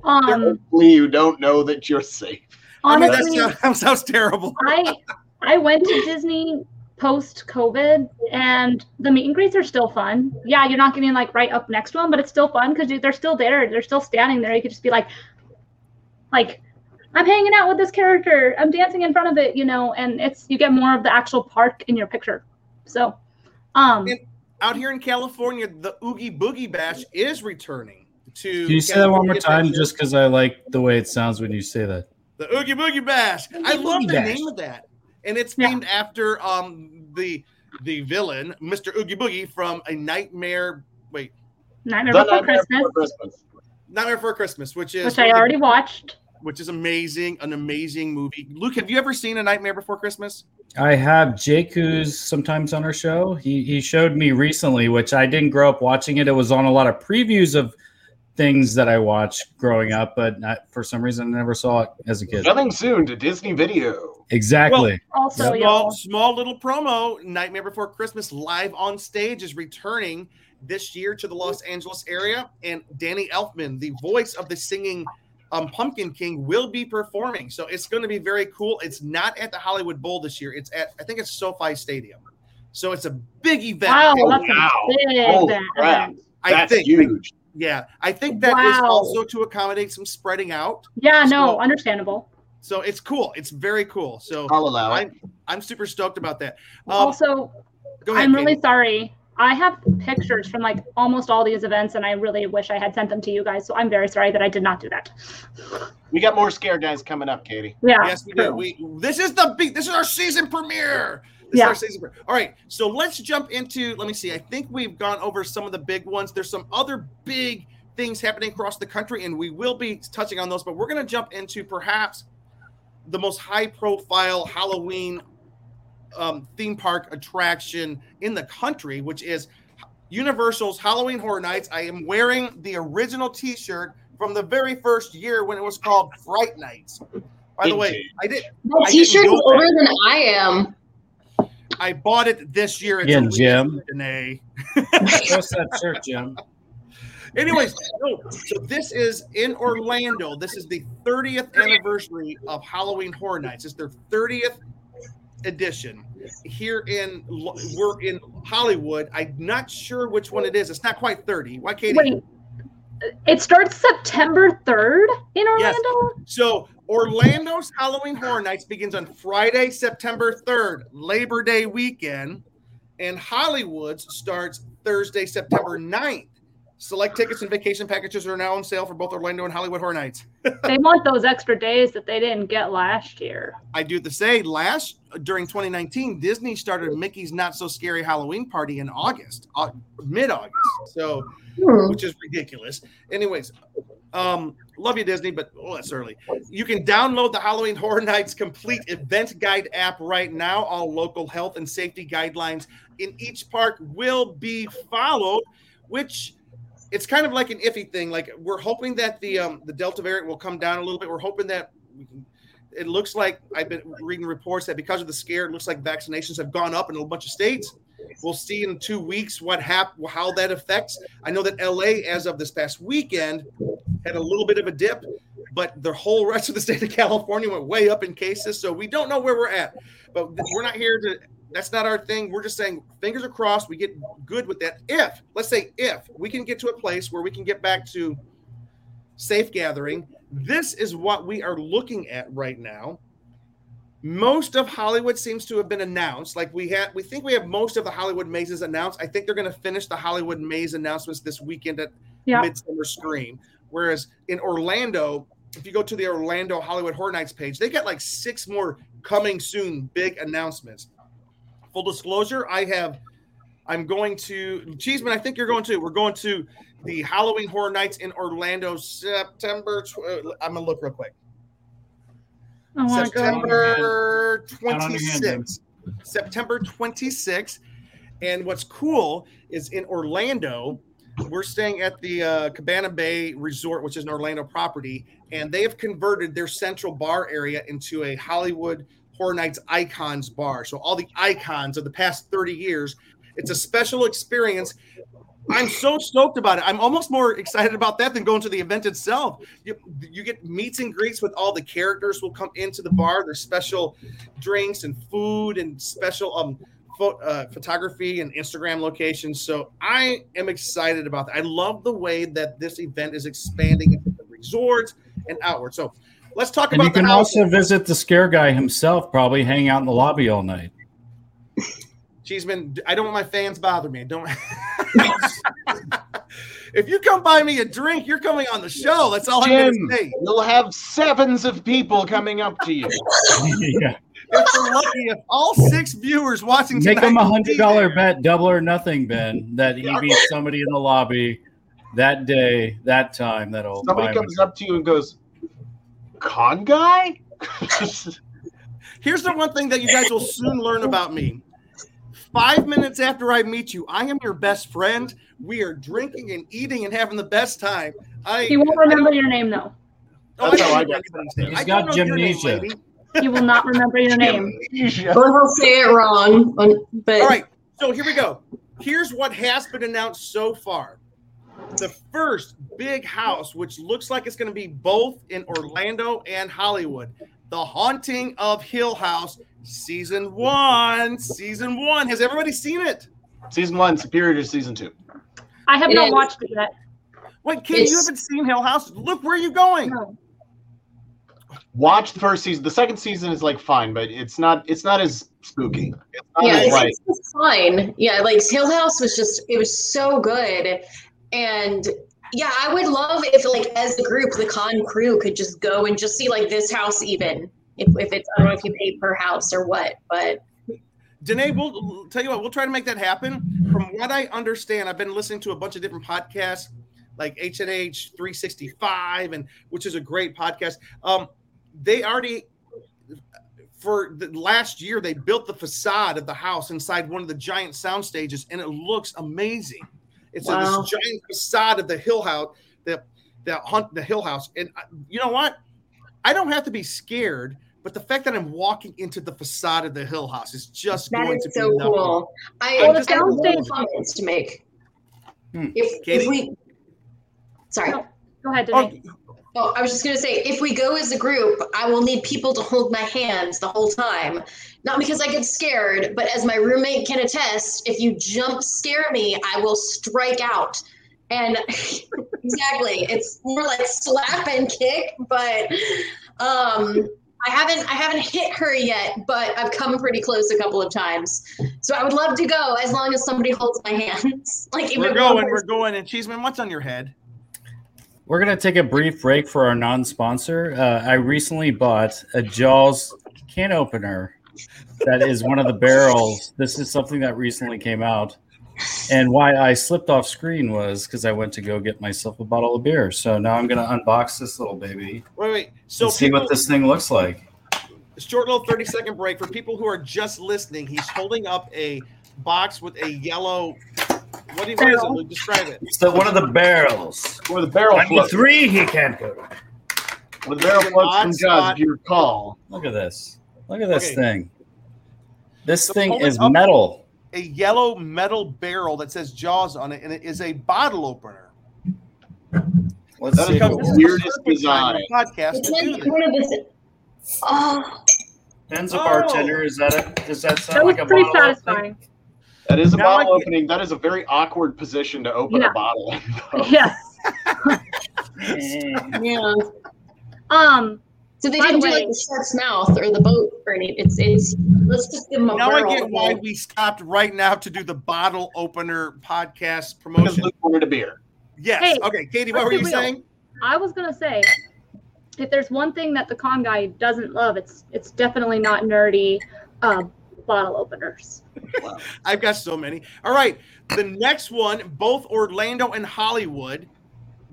Um, Hopefully, you don't know that you're safe. I mean, honestly, that sounds, sounds terrible. I I went to Disney post COVID, and the meet and greets are still fun. Yeah, you're not getting like right up next to them, but it's still fun because they're still there. They're still standing there. You could just be like, like, I'm hanging out with this character. I'm dancing in front of it, you know, and it's you get more of the actual park in your picture. So, um, And- Out here in California, the Oogie Boogie Bash is returning to. can you say that one more time? Adventure. Just because I like the way it sounds when you say that. The Oogie Boogie Bash. I love Boogie the Bash. name of that. and it's Yeah. named after um the the villain, Mr. Oogie Boogie from A Nightmare. Wait, Nightmare The Before Nightmare Christmas, Before Christmas. Nightmare Before Christmas, which is which I already watched. which is amazing, an amazing movie. Luke, have you ever seen A Nightmare Before Christmas? I have Jake, who's sometimes on our show. He he showed me recently, which I didn't grow up watching it. It was on a lot of previews of things that I watched growing up, but not, for some reason I never saw it as a kid. Coming soon to Disney Video. Exactly. Also, small, small little promo. Nightmare Before Christmas live on stage is returning this year to the Los Angeles area, and Danny Elfman, the voice of the singing um, Pumpkin King, will be performing. So it's going to be very cool. It's not at the Hollywood Bowl this year. It's at I think it's SoFi Stadium. So it's a big event. Wow, Oh, that's wow. a big Holy event. crap. I That's think. huge. Yeah, I think that is Wow. also to accommodate some spreading out. Yeah, no, understandable. So it's cool. It's very cool. So I'll allow I'm, I'm super stoked about that. Um, also, go ahead. I'm really Katie. sorry. I have pictures from like almost all these events, and I really wish I had sent them to you guys. So I'm very sorry that I did not do that. We got more scare guys coming up, Katie. Yeah. Yes, we do. We this is the big. This is our season premiere. This Yeah. is our season premiere. All right, so let's jump into. Let me see. I think we've gone over some of the big ones. There's some other big things happening across the country, and we will be touching on those. But we're going to jump into perhaps the most high-profile Halloween um, theme park attraction in the country, which is Universal's Halloween Horror Nights. I am wearing the original T-shirt from the very first year when it was called Fright Nights. By the way, I did. That I t-shirt didn't is know that. older than I am. I bought it this year. It's Again, a Jim. Danae. Post that shirt, Jim. Anyways, no, so this is in Orlando. This is the 30th anniversary of Halloween Horror Nights. It's their 30th edition here in we're in Hollywood. I'm not sure which one it is. It's not quite 30. Why, Katie? Wait, it starts September 3rd in Yes. Orlando. So Orlando's Halloween Horror Nights begins on Friday, September 3rd, Labor Day weekend, and Hollywood's starts Thursday, September 9th. Select tickets and vacation packages are now on sale for both Orlando and Hollywood Horror Nights. they want those extra days that they didn't get last year. I do to say, last during 2019, Disney started Mickey's Not So Scary Halloween Party in August, uh, mid August. So, Hmm. which is ridiculous. Anyways, um, love you, Disney, but oh, that's early. You can download the Halloween Horror Nights complete event guide app right now. All local health and safety guidelines in each park will be followed, which it's kind of like an iffy thing. Like we're hoping that the um, the Delta variant will come down a little bit. We're hoping that it looks like I've been reading reports that because of the scare, it looks like vaccinations have gone up in a bunch of states. We'll see in two weeks what hap- how that affects. I know that LA, as of this past weekend, had a little bit of a dip, but the whole rest of the state of California went way up in cases. So we don't know where we're at. But we're not here to. That's not our thing. We're just saying fingers are crossed. We get good with that. If let's say if we can get to a place where we can get back to safe gathering, this is what we are looking at right now. Most of Hollywood seems to have been announced. Like we had, we think we have most of the Hollywood mazes announced. I think they're going to finish the Hollywood maze announcements this weekend at Yeah. Midsummer Scream. Whereas in Orlando, if you go to the Orlando Halloween Horror Nights page, they got like six more coming soon big announcements. Full disclosure, I have I'm going to Cheeseman, I think you're going to. We're going to the Halloween Horror Nights in Orlando September tw- uh, I'm going to look real quick. I want to. September Count on your hand, Jim. 26th. September 26th. And what's cool is in Orlando, we're staying at the uh, Cabana Bay Resort, which is an Orlando property, and they have converted their central bar area into a Halloween Horror Nights Icons bar. So all the icons of the past 30 years, it's a special experience. I'm so stoked about it. I'm almost more excited about that than going to the event itself. You, you get meets and greets with all the characters will come into the bar. There's special drinks and food and special um pho- uh, photography and Instagram locations. So I am excited about that. I love the way that this event is expanding into the resorts and outward. So let's talk And about you can the house. also visit the scare guy himself, probably hang out in the lobby all night. Cheeseman, I don't want my fans bother me. Don't. if you come buy me a drink, you're coming on the show. That's all I'm Jim, going to say. you'll have sevens of people coming up to you. yeah. If we're lucky, if all six viewers watching Make tonight him a hundred dollar bet, double or nothing, Ben, that he beats somebody in the lobby that day, that time. That'll Somebody comes up to you and goes, "Con guy." Here's the one thing that you guys will soon learn about me. Five minutes after I meet you, I am your best friend. We are drinking and eating and having the best time. I He won't remember your name though. Oh, That's I how don't I got anybody's name. He's I got know name, gymnesia. lady. He will not remember your name. Or he'll say it wrong. But All right, so here we go. Here's what has been announced so far. The first big house, which looks like it's going to be both in Orlando and Hollywood, The Haunting of Hill House, season one. Season one. Has everybody seen it? season one superior to season two. I have It not is. watched it yet. Wait, Katie, you It's- haven't seen Hill House? Look where are you going. No. Watch the first season. The second season is like fine, but it's not. It's not as spooky. It's not yeah, as it's, like it's fine. Yeah, like Hill House was just it was so good, and yeah, I would love if like as a group the con crew could just go and just see like this house even if if it's I don't know if you pay per house or what, but Danae, we'll tell you what, we'll try to make that happen. From what I understand, I've been listening to a bunch of different podcasts like H&H 365 and which is a great podcast. Um, they already for the last year they built the facade of the house inside one of the giant sound stages and it looks amazing. It's a- this giant facade of the hill house, the the hunt the hill house. And uh, you know what? I don't have to be scared, but the fact that I'm walking into the facade of the hill house is just that going is to so be enough. cool. I, Well, I the have one soundstage- comments to make. Hmm. If Katie? if we sorry. No. Go ahead, Oh, Oh, I was just gonna say, if we go as a group, I will need people to hold my hands the whole time. Not because I get scared, but as my roommate can attest, if you jump scare me, I will strike out. And exactly, it's more like slap and kick, but um I haven't I haven't hit her yet, but I've come pretty close a couple of times. So I would love to go as long as somebody holds my hands. Like even we're going, we're going. And Cheeseman, what's on your head? We're going to take a brief break for our non sponsor. Uh, I recently bought a Jaws can opener that is one of the barrels. This is something that recently came out. And why I slipped off screen was because I went to go get myself a bottle of beer. So now I'm going to unbox this little baby Wait, wait. So see people, what this thing looks like. short little 30 second break for people who are just listening. He's holding up a box with a yellow. What, do you, what is it? Luke? Describe it. It's the, one of the barrels. where the barrel Number three, he can't go. Where the barrel It's an floats from Jaws, spot. if you recall. Look at this. Look at this Okay. thing. This So thing hold it is up. metal. A yellow metal barrel that says Jaws on it, and it is a bottle opener. Let's That see. is if it this works. is weirdest perfect time design. for a podcast It's to do like this. one of the Oh, Ben's a Oh. bartender. Is that a, does that sound That was like a pretty bottle opening? satisfying. That is a Now I bottle get- opening. That is a very awkward position to open Yeah. a bottle Yes. Yeah. Um. So they By didn't the do way- like the shark's mouth or the boat or anything. It's it's let's just give them a Now I get why we stopped right now to do the bottle opener podcast Because promotion. Luke wanted a beer. Yes. Hey, okay, Katie, what were you real. saying? I was gonna say, if there's one thing that the con guy doesn't love, it's it's definitely not nerdy uh, bottle openers. I've got so many. All right. The next one, both Orlando and Hollywood.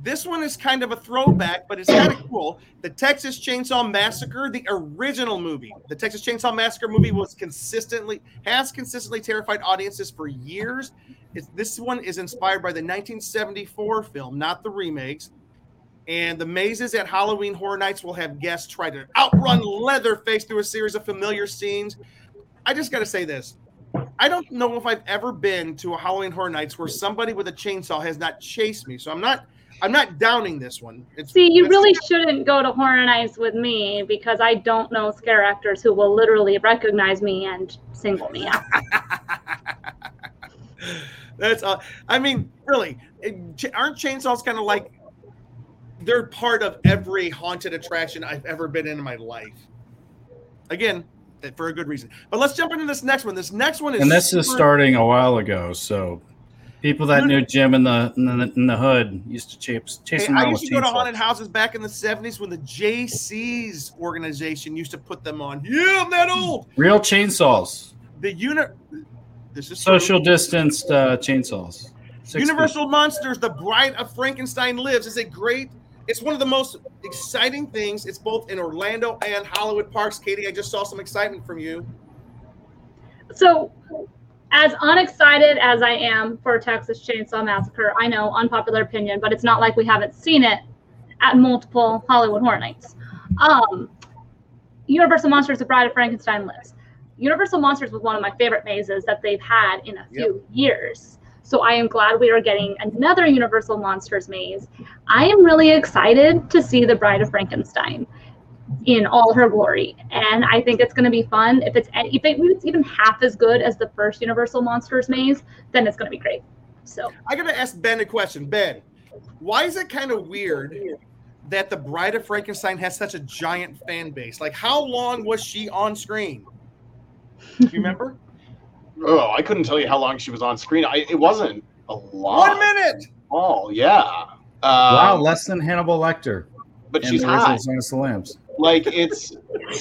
This one is kind of a throwback, but it's kind of cool. The Texas Chainsaw Massacre, the original movie. The Texas Chainsaw Massacre movie was consistently has consistently terrified audiences for years. It's, this one is inspired by the 1974 film, not the remakes. And the mazes at Halloween Horror Nights will have guests try to outrun Leatherface through a series of familiar scenes. I just got to say this. I don't know if I've ever been to a Halloween Horror Nights where somebody with a chainsaw has not chased me. So I'm not I'm not downing this one. It's, See, you really shouldn't go to Horror Nights with me because I don't know scare actors who will literally recognize me and single me out. That's uh, I mean, really, it- aren't chainsaws kind of like they're part of every haunted attraction I've ever been in in my life. Again, eh, for a good reason. But let's jump into this next one. This next one is And this is starting a while ago. So People that knew Jim in the in the, in the hood used to chase chase Hey, I used to go to haunted houses back in the 70s when the Jaycees organization used to put them on. Yeah, I'm that old. Real chainsaws, The unit. This is true. social distanced uh, chainsaws. Six Universal Monsters: The Bride of Frankenstein Lives is a great. It's one of the most exciting things. It's both in Orlando and Hollywood Parks. Katie, I just saw some excitement from you. So, as unexcited as I am for Texas Chainsaw Massacre, I know unpopular opinion, but it's not like we haven't seen it at multiple Hollywood Horror Nights. Um, Universal Monsters: The Bride of Frankenstein Lives. Universal Monsters was one of my favorite mazes that they've had in a few years. So I am glad we are getting another Universal Monsters maze. I am really excited to see The Bride of Frankenstein in all her glory, and I think it's going to be fun. If it's if it's even half as good as the first Universal Monsters maze, then it's going to be great. So I gotta ask Ben a question. Ben, why is it kind of weird that the Bride of Frankenstein has such a giant fan base? Like, how long was she on screen? Do you remember? Oh, I couldn't tell you how long she was on screen. I, it wasn't a lot. One minute. Oh, yeah. Um, Wow, less than Hannibal Lecter. but she's the hot. original of the Lambs. like it's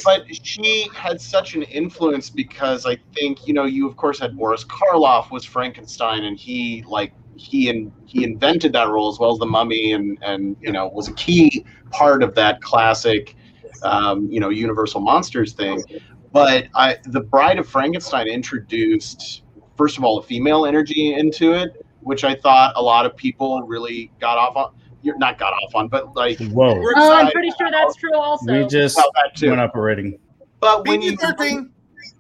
but she had such an influence because i think you know you of course had boris karloff was frankenstein and he like he and he invented that role as well as the mummy and and you know was a key part of that classic um, you know universal monsters thing but i the bride of frankenstein introduced first of all a female energy into it which i thought a lot of people really got off on you're not got off on but like Whoa, oh, I'm pretty sure that's true. Also, we just that too went up a rating. but when you PG-13.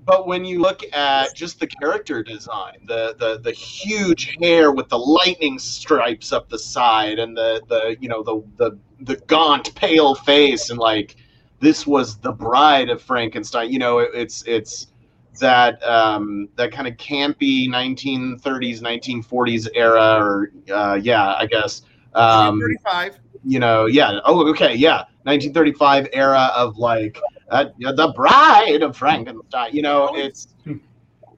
but when you look at just the character design, the the the huge hair with the lightning stripes up the side, and the the you know the the the gaunt pale face, and like this was the bride of Frankenstein. You know, it, it's it's that um, that kind of campy 1930s 1940s era, or uh, yeah, I guess. Um, 35. you know, yeah. Oh, okay, yeah. 1935 era of like uh, the bride of Frankenstein. You know, it's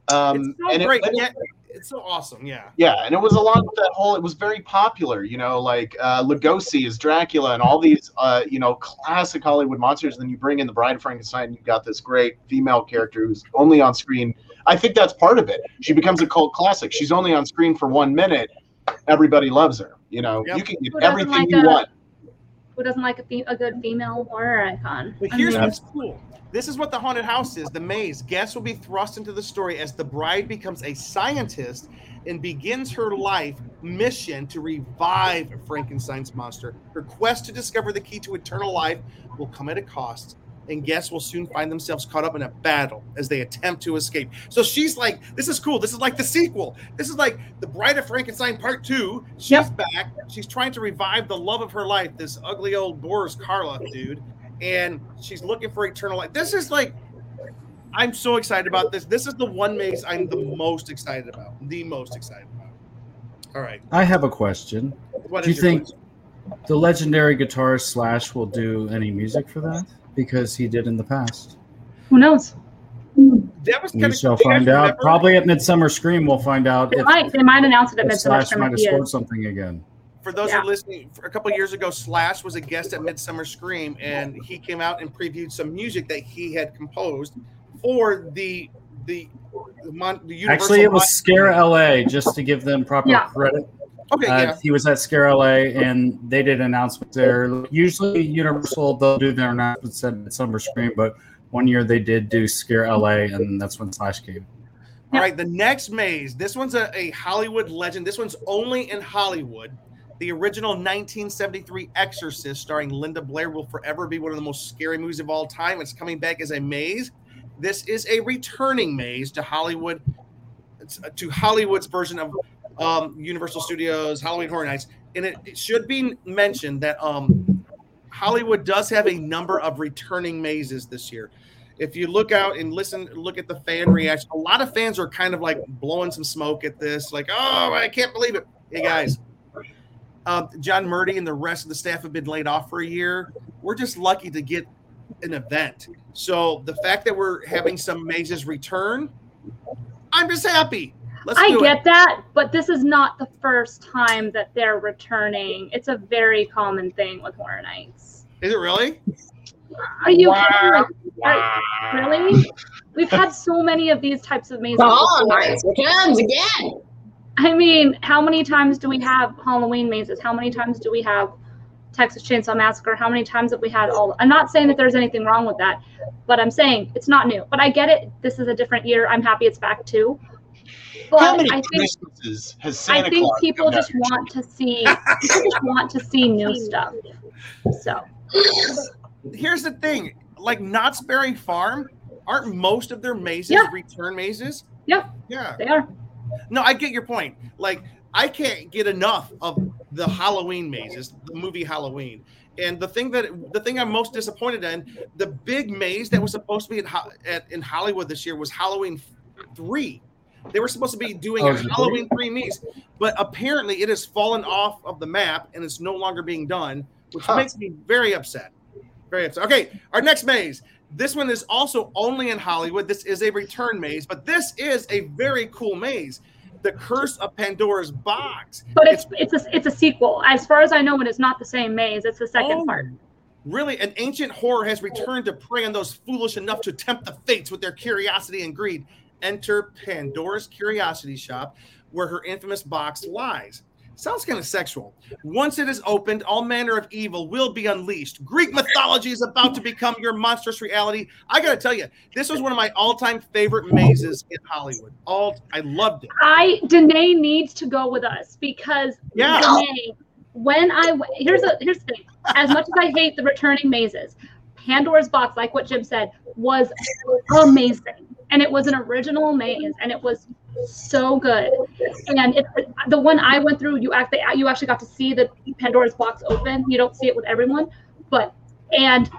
um, it's so and it- great. it- yeah, it's so awesome. Yeah. yeah, and it was along with that whole. It was very popular. You know, like uh, Lugosi as Dracula and all these, uh, you know, classic Hollywood monsters. Then you bring in the Bride of Frankenstein. And you've got this great female character who's only on screen. I think that's part of it. She becomes a cult classic. She's only on screen for one minute. Everybody loves her. You know, Yep. you can get everything like you a- want. Who doesn't like a, fe- a good female horror icon? But I here's mean, what's cool. This is what the haunted house is. The maze. Guests will be thrust into the story as the bride becomes a scientist and begins her life mission to revive Frankenstein's monster. Her quest to discover the key to eternal life will come at a cost, and guests will soon find themselves caught up in a battle as they attempt to escape. So she's like, "This is cool. This is like the sequel. This is like the Bride of Frankenstein Part Two. She's Yep. back. She's trying to revive the love of her life. This ugly old Boris Karloff dude." and she's looking for eternal life. This is like, I'm so excited about this. This is the one maze I'm the most excited about. The most excited about. All right. I have a question. What Do you is your think question? the legendary guitarist Slash will do any music for that? Because he did in the past. who knows? that was We of shall find out. Probably at Midsummer Scream, we'll find out They if, might they might announce it at if Midsummer Slash Scream might have scored something again. For those who are listening, for a couple of years ago, Slash was a guest at Midsummer Scream, and he came out and previewed some music that he had composed for the the the, mon, the Universal Actually, it was Mon- Scare LA, just to give them proper Yeah. credit. Okay, Uh, yeah. He was at Scare LA, and they did announcements there. Usually, Universal they'll do their announcements at Midsummer Scream, but one year they did do Scare LA, and that's when Slash came. All right, the next maze. This one's a, a Hollywood legend. This one's only in Hollywood. The original 1973 Exorcist, starring Linda Blair, will forever be one of the most scary movies of all time. It's coming back as a maze. This is a returning maze to Hollywood, to Hollywood's version of um, Universal Studios Halloween Horror Nights. And it, it should be mentioned that um, Hollywood does have a number of returning mazes this year if you look out and listen, look at the fan reaction. A lot of fans are kind of like blowing some smoke at this, like, "Oh, I can't believe it." Hey guys, um, John Murdy and the rest of the staff have been laid off for a year. We're just lucky to get an event. So the fact that we're having some mazes return, I'm just happy. Let's I get it. that, but this is not the first time that they're returning. It's a very common thing with Horror Nights. Is it really? Are you kidding? Like, are- really? We've had so many of these types of mazes. The Hollow before. Knights returns again. I mean, how many times do we have Halloween mazes? How many times do we have Texas Chainsaw Massacre? How many times have we had all? I'm not saying that there's anything wrong with that, but I'm saying it's not new. But I get it. This is a different year. I'm happy it's back too. How many I think Christmases has Santa I think Claus people just down? want to see people just want to see new stuff. So Here's the thing: like Knott's Berry Farm, aren't most of their mazes Yeah. return mazes? Yeah. Yeah. they are. No, I get your point. Like, I can't get enough of the Halloween mazes, the movie Halloween. And the thing that the thing I'm most disappointed in, the big maze that was supposed to be at, at in Hollywood this year was Halloween three. They were supposed to be doing Oh, a is three? Halloween three maze, but apparently it has fallen off of the map and it's no longer being done, which Huh. makes me very upset. Very upset. Okay, our next maze. This one is also only in Hollywood. This is a return maze, but this is a very cool maze. The Curse of Pandora's Box. But it's it's a it's a sequel. As far as I know, it is not the same maze. It's the second Oh, part. Really, an ancient horror has returned to prey on those foolish enough to tempt the fates with their curiosity and greed. Enter Pandora's Curiosity Shop, where her infamous box lies. Sounds kind of sexual. Once it is opened, all manner of evil will be unleashed. Greek mythology is about to become your monstrous reality. I gotta tell you, this was one of my all-time favorite mazes in Hollywood. All I loved it. I Danae needs to go with us because Yeah. Danae, when I here's a here's the thing. As much as I hate the returning mazes, Pandora's box, like what Jim said, was amazing, and it was an original maze, and it was so good. And it, the one I went through, you actually you actually got to see the Pandora's box open. You don't see it with everyone, but and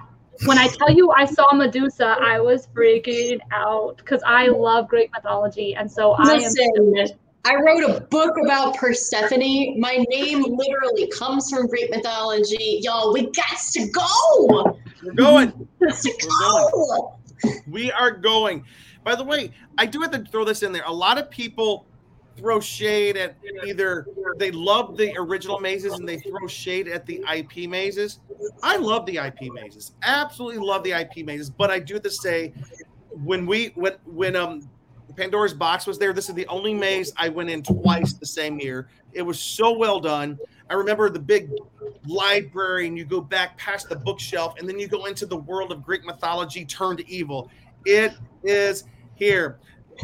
when I tell you I saw Medusa, I was freaking out because I love Greek mythology, and so I am. Listen, I wrote a book about Persephone. My name literally comes from Greek mythology. Y'all, we got to go. We're going. Got to go. We are going. By the way, I do have to throw this in there. A lot of people throw shade at either they love the original mazes and they throw shade at the IP mazes. I love the IP mazes. Absolutely love the IP mazes, but I do have to say when we when when um Pandora's box was there, this is the only maze I went in twice the same year. It was so well done. I remember the big library, and you go back past the bookshelf, and then you go into the world of Greek mythology turned evil. It is here.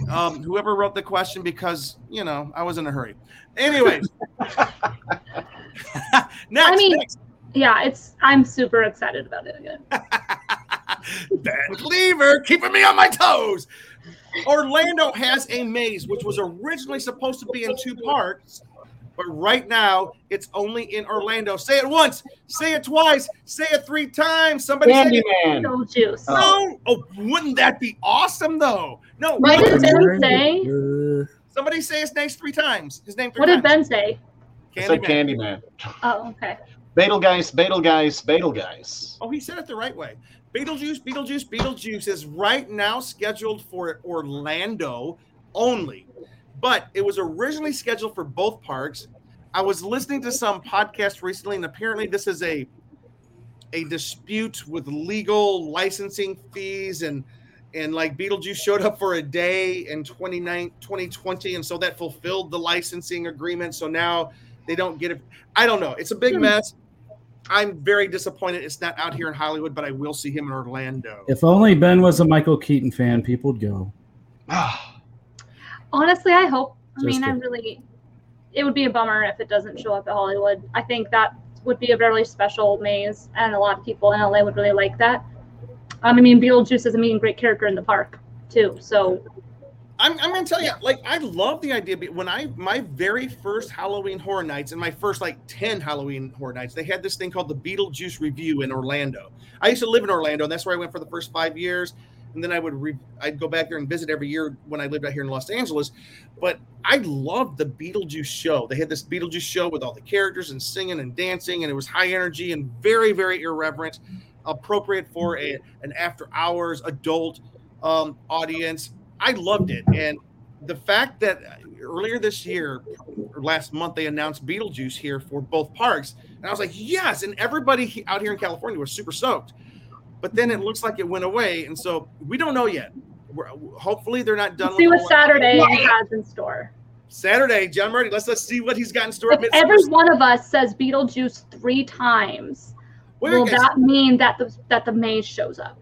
Um, whoever wrote the question, because you know I was in a hurry. Anyways, next, I mean- next. Yeah, it's. I'm super excited about it again. Ben Kliewer keeping me on my toes. Orlando has a maze, which was originally supposed to be in two parts, but right now it's only in Orlando. Say it once, say it twice, say it three times. Somebody say it. Candyman. No juice. No. Oh, wouldn't that be awesome though? No. What did Ben say? Somebody say his name three times. His name three What did. Ben say? I said Candyman. Candyman. Oh, okay. Betelgeuse, Betelgeuse, Betelgeuse. Oh, he said it the right way. Beetlejuice, Beetlejuice, Beetlejuice is right now scheduled for Orlando only, but it was originally scheduled for both parks. I was listening to some podcast recently, and apparently this is a a dispute with legal licensing fees and and like Beetlejuice showed up for a day in 29 2020 and so that fulfilled the licensing agreement so now they don't get it I don't know it's a big Hmm. mess I'm very disappointed it's not out here in Hollywood but I will see him in Orlando if only Ben was a Michael Keaton fan, people would go. Honestly, I hope. I Just mean, I a- really. It would be a bummer if it doesn't show up at Hollywood. I think that would be a very special maze, and a lot of people in LA would really like that. Um, I mean, Beetlejuice is a mean, great character in the park too. So I'm, I'm gonna tell you, like, I love the idea. When I my very first Halloween Horror Nights and my first like ten Halloween Horror Nights, they had this thing called the Beetlejuice Revue in Orlando. I used to live in Orlando, and that's where I went for the first five years. And then I would re- I'd go back there and visit every year when I lived out here in Los Angeles. But I loved the Beetlejuice show. They had this Beetlejuice show with all the characters and singing and dancing, and it was high energy and very very irreverent, appropriate for a an after hours adult um, audience. I loved it, and the fact that earlier this year or last month they announced Beetlejuice here for both parks, and I was like, yes, and everybody out here in California was super stoked. But then it looks like it went away, and so we don't know yet. We're, hopefully they're not done. See with what all- Saturday has in store. Saturday, John Murdy. Let's let's see what he's got in store. If every one of us says Beetlejuice three times, Wait, will that mean that the that the maze shows up?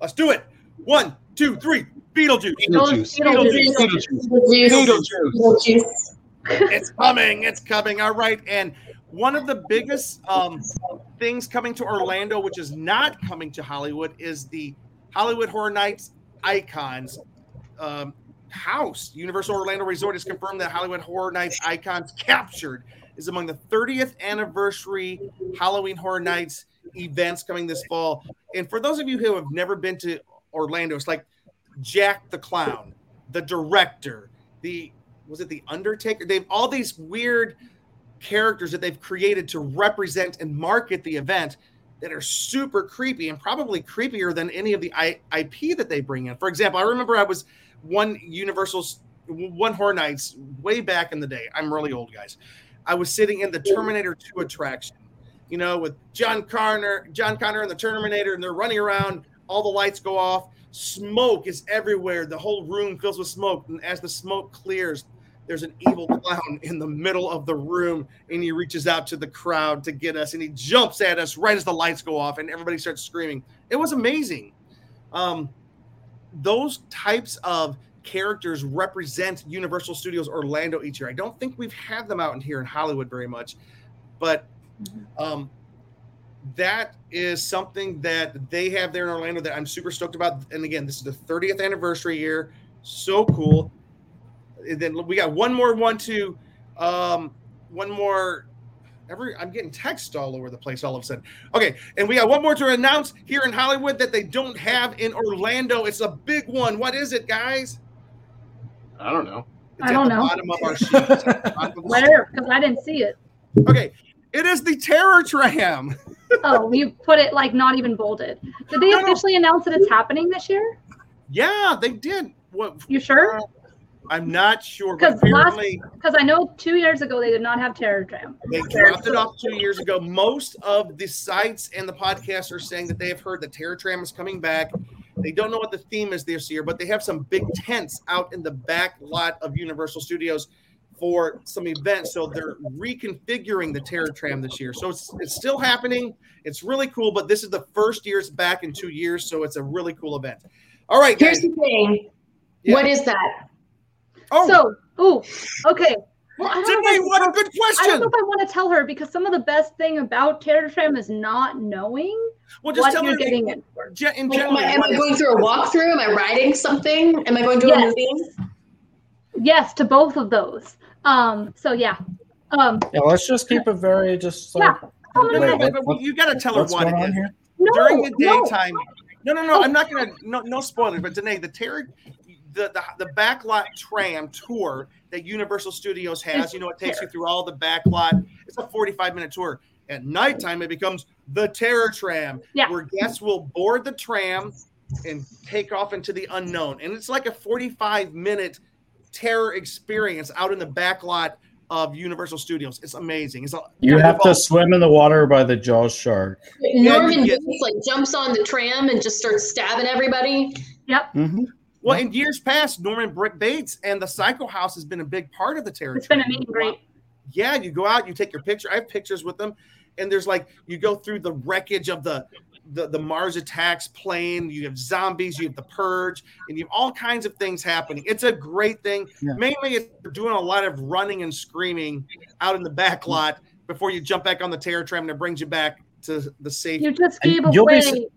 let's do it. One, two, three. Beetlejuice. Beetlejuice. Beetlejuice. Beetlejuice. Beetlejuice. Beetlejuice. Beetlejuice. it's coming it's coming all right and one of the biggest um, things coming to orlando which is not coming to hollywood is the halloween horror nights icons um, house universal orlando resort has confirmed that halloween horror nights icons captured is among the 30th anniversary halloween horror nights events coming this fall and for those of you who have never been to orlando it's like jack the clown the director the was it the Undertaker? They've all these weird characters that they've created to represent and market the event that are super creepy and probably creepier than any of the I- IP that they bring in. For example, I remember I was one Universal's one Horror Nights way back in the day. I'm really old, guys. I was sitting in the Terminator 2 attraction, you know, with John Connor, John Connor and the Terminator, and they're running around. All the lights go off. Smoke is everywhere. The whole room fills with smoke. And as the smoke clears, there's an evil clown in the middle of the room and he reaches out to the crowd to get us and he jumps at us right as the lights go off and everybody starts screaming. It was amazing. Um, those types of characters represent universal studios orlando each year. I don't think we've had them out in here in hollywood very much but um, that is something that they have there in orlando that i'm super stoked about. And again this is the 30th anniversary year. So cool then we got one more one two um one more every i'm getting text all over the place all of a sudden okay and we got one more to announce here in hollywood that they don't have in orlando it's a big one what is it guys I don't know. it's I don't at the know. bottom of our sheet It's at the bottom of the Where? Because I didn't see it. okay it is the terror tram Oh, you put it like not even bolded. Did they No, no. officially announce that it's happening this year? yeah they did what You sure? I'm not sure but 'Cause last- apparently Because I know two years ago they did not have Terror Tram. They dropped it off two years ago. Most of the sites and the podcasts are saying that they have heard that Terror Tram is coming back. They don't know what the theme is this year, but they have some big tents out in the back lot of Universal Studios for some events. So they're reconfiguring the Terror Tram this year. So it's, it's still happening. It's really cool, but this is the first year it's back in two years. So it's a really cool event. All right, Here's guys. the thing. Yeah. What is that? Oh, So, ooh, okay. Well, I don't, know Sydney, what a good question. I don't know if I want to tell her because some of the best thing about Terror Tram is not knowing Well, just what tell you're her getting in for. ge- in Like, am. I, am I going through a walkthrough? Am I writing something? Am I going to a Yes. movie? Yes, to both of those. Um, so yeah. Um, Yeah, let's just keep it very just like Yeah. oh, no, No, no, no, no, but, what- you got to tell her what's what going on here? no, during the no. daytime. No, no, no. I'm not gonna no no spoilers, but Danae, the terror the, the the backlot tram tour that Universal Studios has, you know, it takes you through all the backlot. It's a 45 minute tour. At nighttime, it becomes the terror tram, Yeah. where guests will board the tram and take off into the unknown. And it's like a 45 minute terror experience out in the backlot of Universal Studios. It's amazing. It's a, You have to swim in the water by the Jaws shark. Norman you get- Bates like jumps on the tram and just starts stabbing everybody. Mhm. Well, in years past, Norman Brick Bates and the Psycho House has been a big part of the terror. It's been a Tram. meet and great. Yeah, you go out, you take your picture. I have pictures with them, and there's like you go through the wreckage of the the, the Mars attacks plane. You have zombies, you have the purge, and you have all kinds of things happening. It's a great thing. Yeah. Mainly, it's doing a lot of running and screaming out in the back lot before you jump back on the terror tram that brings you back to the safe. You just And gave you'll be away s- the.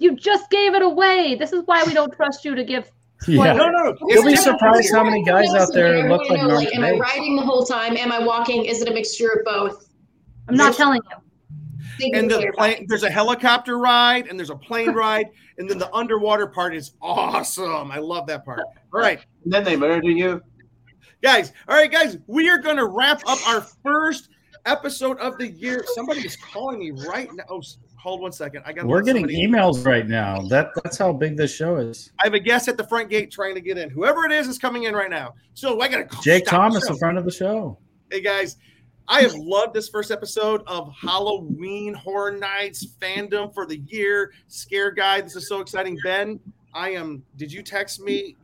You just gave it away. This is why we don't trust you to give. Yeah. no, no, no. You'll be surprised how many guys out there look wanna like know, Norman like, am I riding the whole time? Am I walking? Is it a mixture of both? I'm not telling you. And the plane, there's a helicopter ride and there's a plane ride and then the underwater part is awesome i love that part all right And then they murder you. guys all right guys we are going to wrap up our first episode of the year. Somebody is calling me right now. Oh, hold one second. I got. We're getting emails right now. That that's how big this show is. I have a guest at the front gate trying to get in. Whoever it is is coming in right now. So I got to. Jake Thomas in front of the show. Hey guys, I have loved this first episode of Halloween Horror Nights fandom for the year. Scare guy, this is so exciting. Ben, I am. Did you text me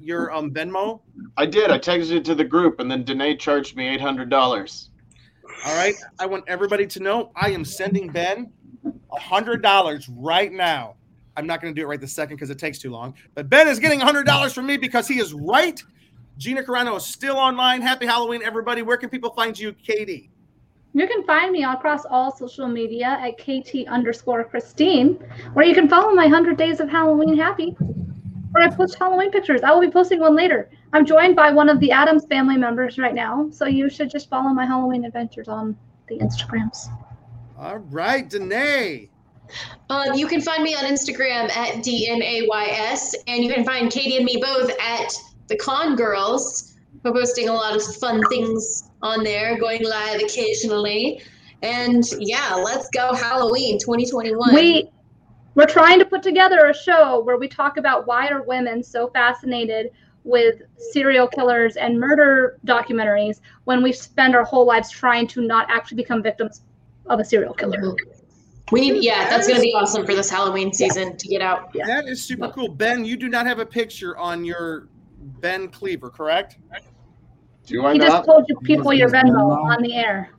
your um Venmo? I did. I texted it to the group, and then Danae charged me eight hundred dollars. All right. I want everybody to know I am sending Ben a hundred dollars right now. I'm not going to do it right this second because it takes too long. But Ben is getting a hundred dollars from me because he is right. Gina Carano is still online. Happy Halloween, everybody. Where can people find you, Katie? You can find me across all social media at KT underscore Christine, where you can follow my 100 Days of Halloween Happy, where I post Halloween pictures. I will be posting one later. I'm joined by one of the Addams family members right now, so you should just follow my Halloween adventures on the Instagrams. All right, Danae. Uh, you can find me on Instagram at DNAYS, and you can find Katie and me both at the Con Girls. We're posting a lot of fun things on there, going live occasionally. And yeah, let's go Halloween 2021. We we're trying to put together a show where we talk about why are women so fascinated with serial killers and murder documentaries when we spend our whole lives trying to not actually become victims of a serial killer. We need, yeah, that's going to be awesome for this Halloween season yeah. to get out. Yeah. That is super cool. Ben, you do not have a picture on your Ben Kliewer, correct? Do I he not? just told you people your Venmo on the air.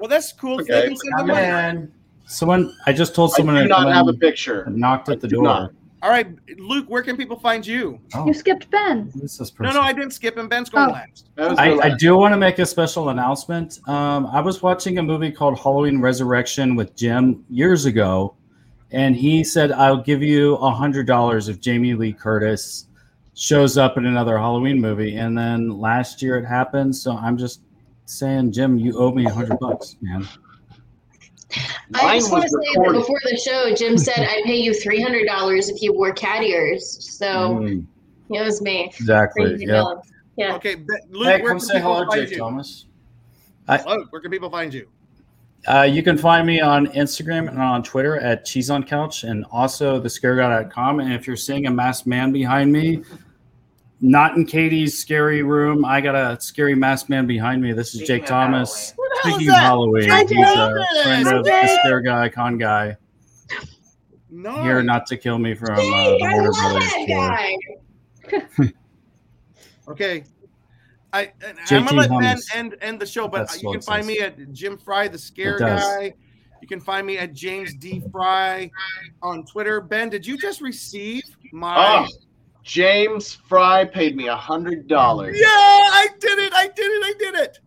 Well, that's cool. Okay. Man, someone, I just told someone I do not have a picture. knocked at the do door. not. All right, Luke, where can people find you? Oh, You skipped Ben. who's this No, person? no, I didn't skip him. Ben's going Oh. last. I, the I do want to make a special announcement. Um, I was watching a movie called Halloween Resurrection with Jim years ago, and he said, I'll give you a hundred dollars if Jamie Lee Curtis shows up in another Halloween movie. And then last year it happened, so I'm just saying, Jim, you owe me a hundred bucks, man. I just want to was say that before the show, Jim said I'd pay you three hundred dollars if you wore cat ears. So Mm, it was me. exactly. Yeah. Yeah. Okay, Ben, Luke, Hey, where come can say hello, Jake you? Thomas. Luke, where can people find you? Uh, you can find me on Instagram and on Twitter at Cheese on Couch and also thescareguy.com. And if you're seeing a masked man behind me, not in Katie's scary room, I got a scary masked man behind me. This is Jake Thomas. What the hell Speaking of that? Halloween, he's a friend of the Scare Guy, Con Guy, No. here not to kill me from uh, Hey, the I Warner Brothers tour. guy. Okay. I, and I'm gonna let Ben end end the show, but That's you can find says. me at Jim Fry, the Scare Guy. You can find me at James D Fry on Twitter. Ben, did you just receive my? Oh, James Fry paid me a hundred dollars. Yeah, I did it! I did it! I did it!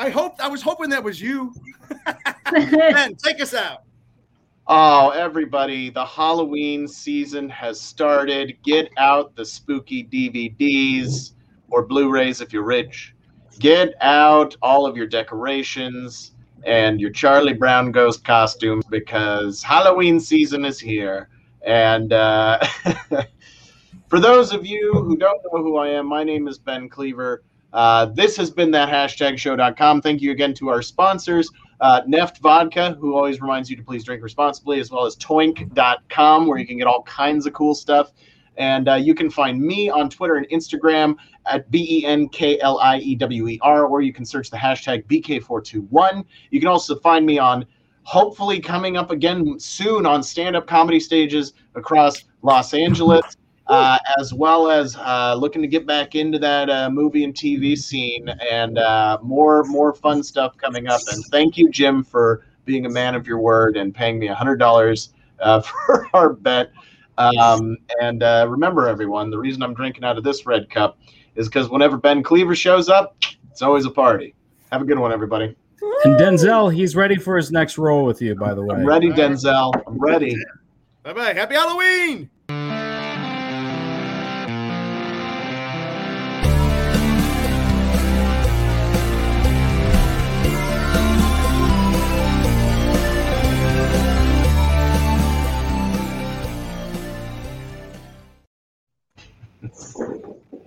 I hoped I was hoping that was you. Ben, take us out. Oh, everybody, the Halloween season has started. Get out the spooky DVDs or Blu rays if you're rich. Get out all of your decorations and your Charlie Brown ghost costumes because Halloween season is here. And uh, for those of you who don't know who I am, my name is Ben Kliewer. Uh, this has been that hashtag show.com. Thank you again to our sponsors uh, Neft Vodka, who always reminds you to please drink responsibly, as well as toink.com, where you can get all kinds of cool stuff. And uh, you can find me on Twitter and Instagram at B E N K L I E W E R, or you can search the hashtag BK421. You can also find me on, hopefully, coming up again soon on stand up comedy stages across Los Angeles. Uh, as well as uh, looking to get back into that uh, movie and TV scene, and uh, more more fun stuff coming up. And thank you, Jim, for being a man of your word and paying me hundred dollars uh, for our bet. Um, and uh, remember, everyone, the reason I'm drinking out of this red cup is because whenever Ben Kliewer shows up, it's always a party. Have a good one, everybody. And Denzel, he's ready for his next role with you, by the way. I'm ready, Denzel. I'm ready. Bye bye. Happy Halloween.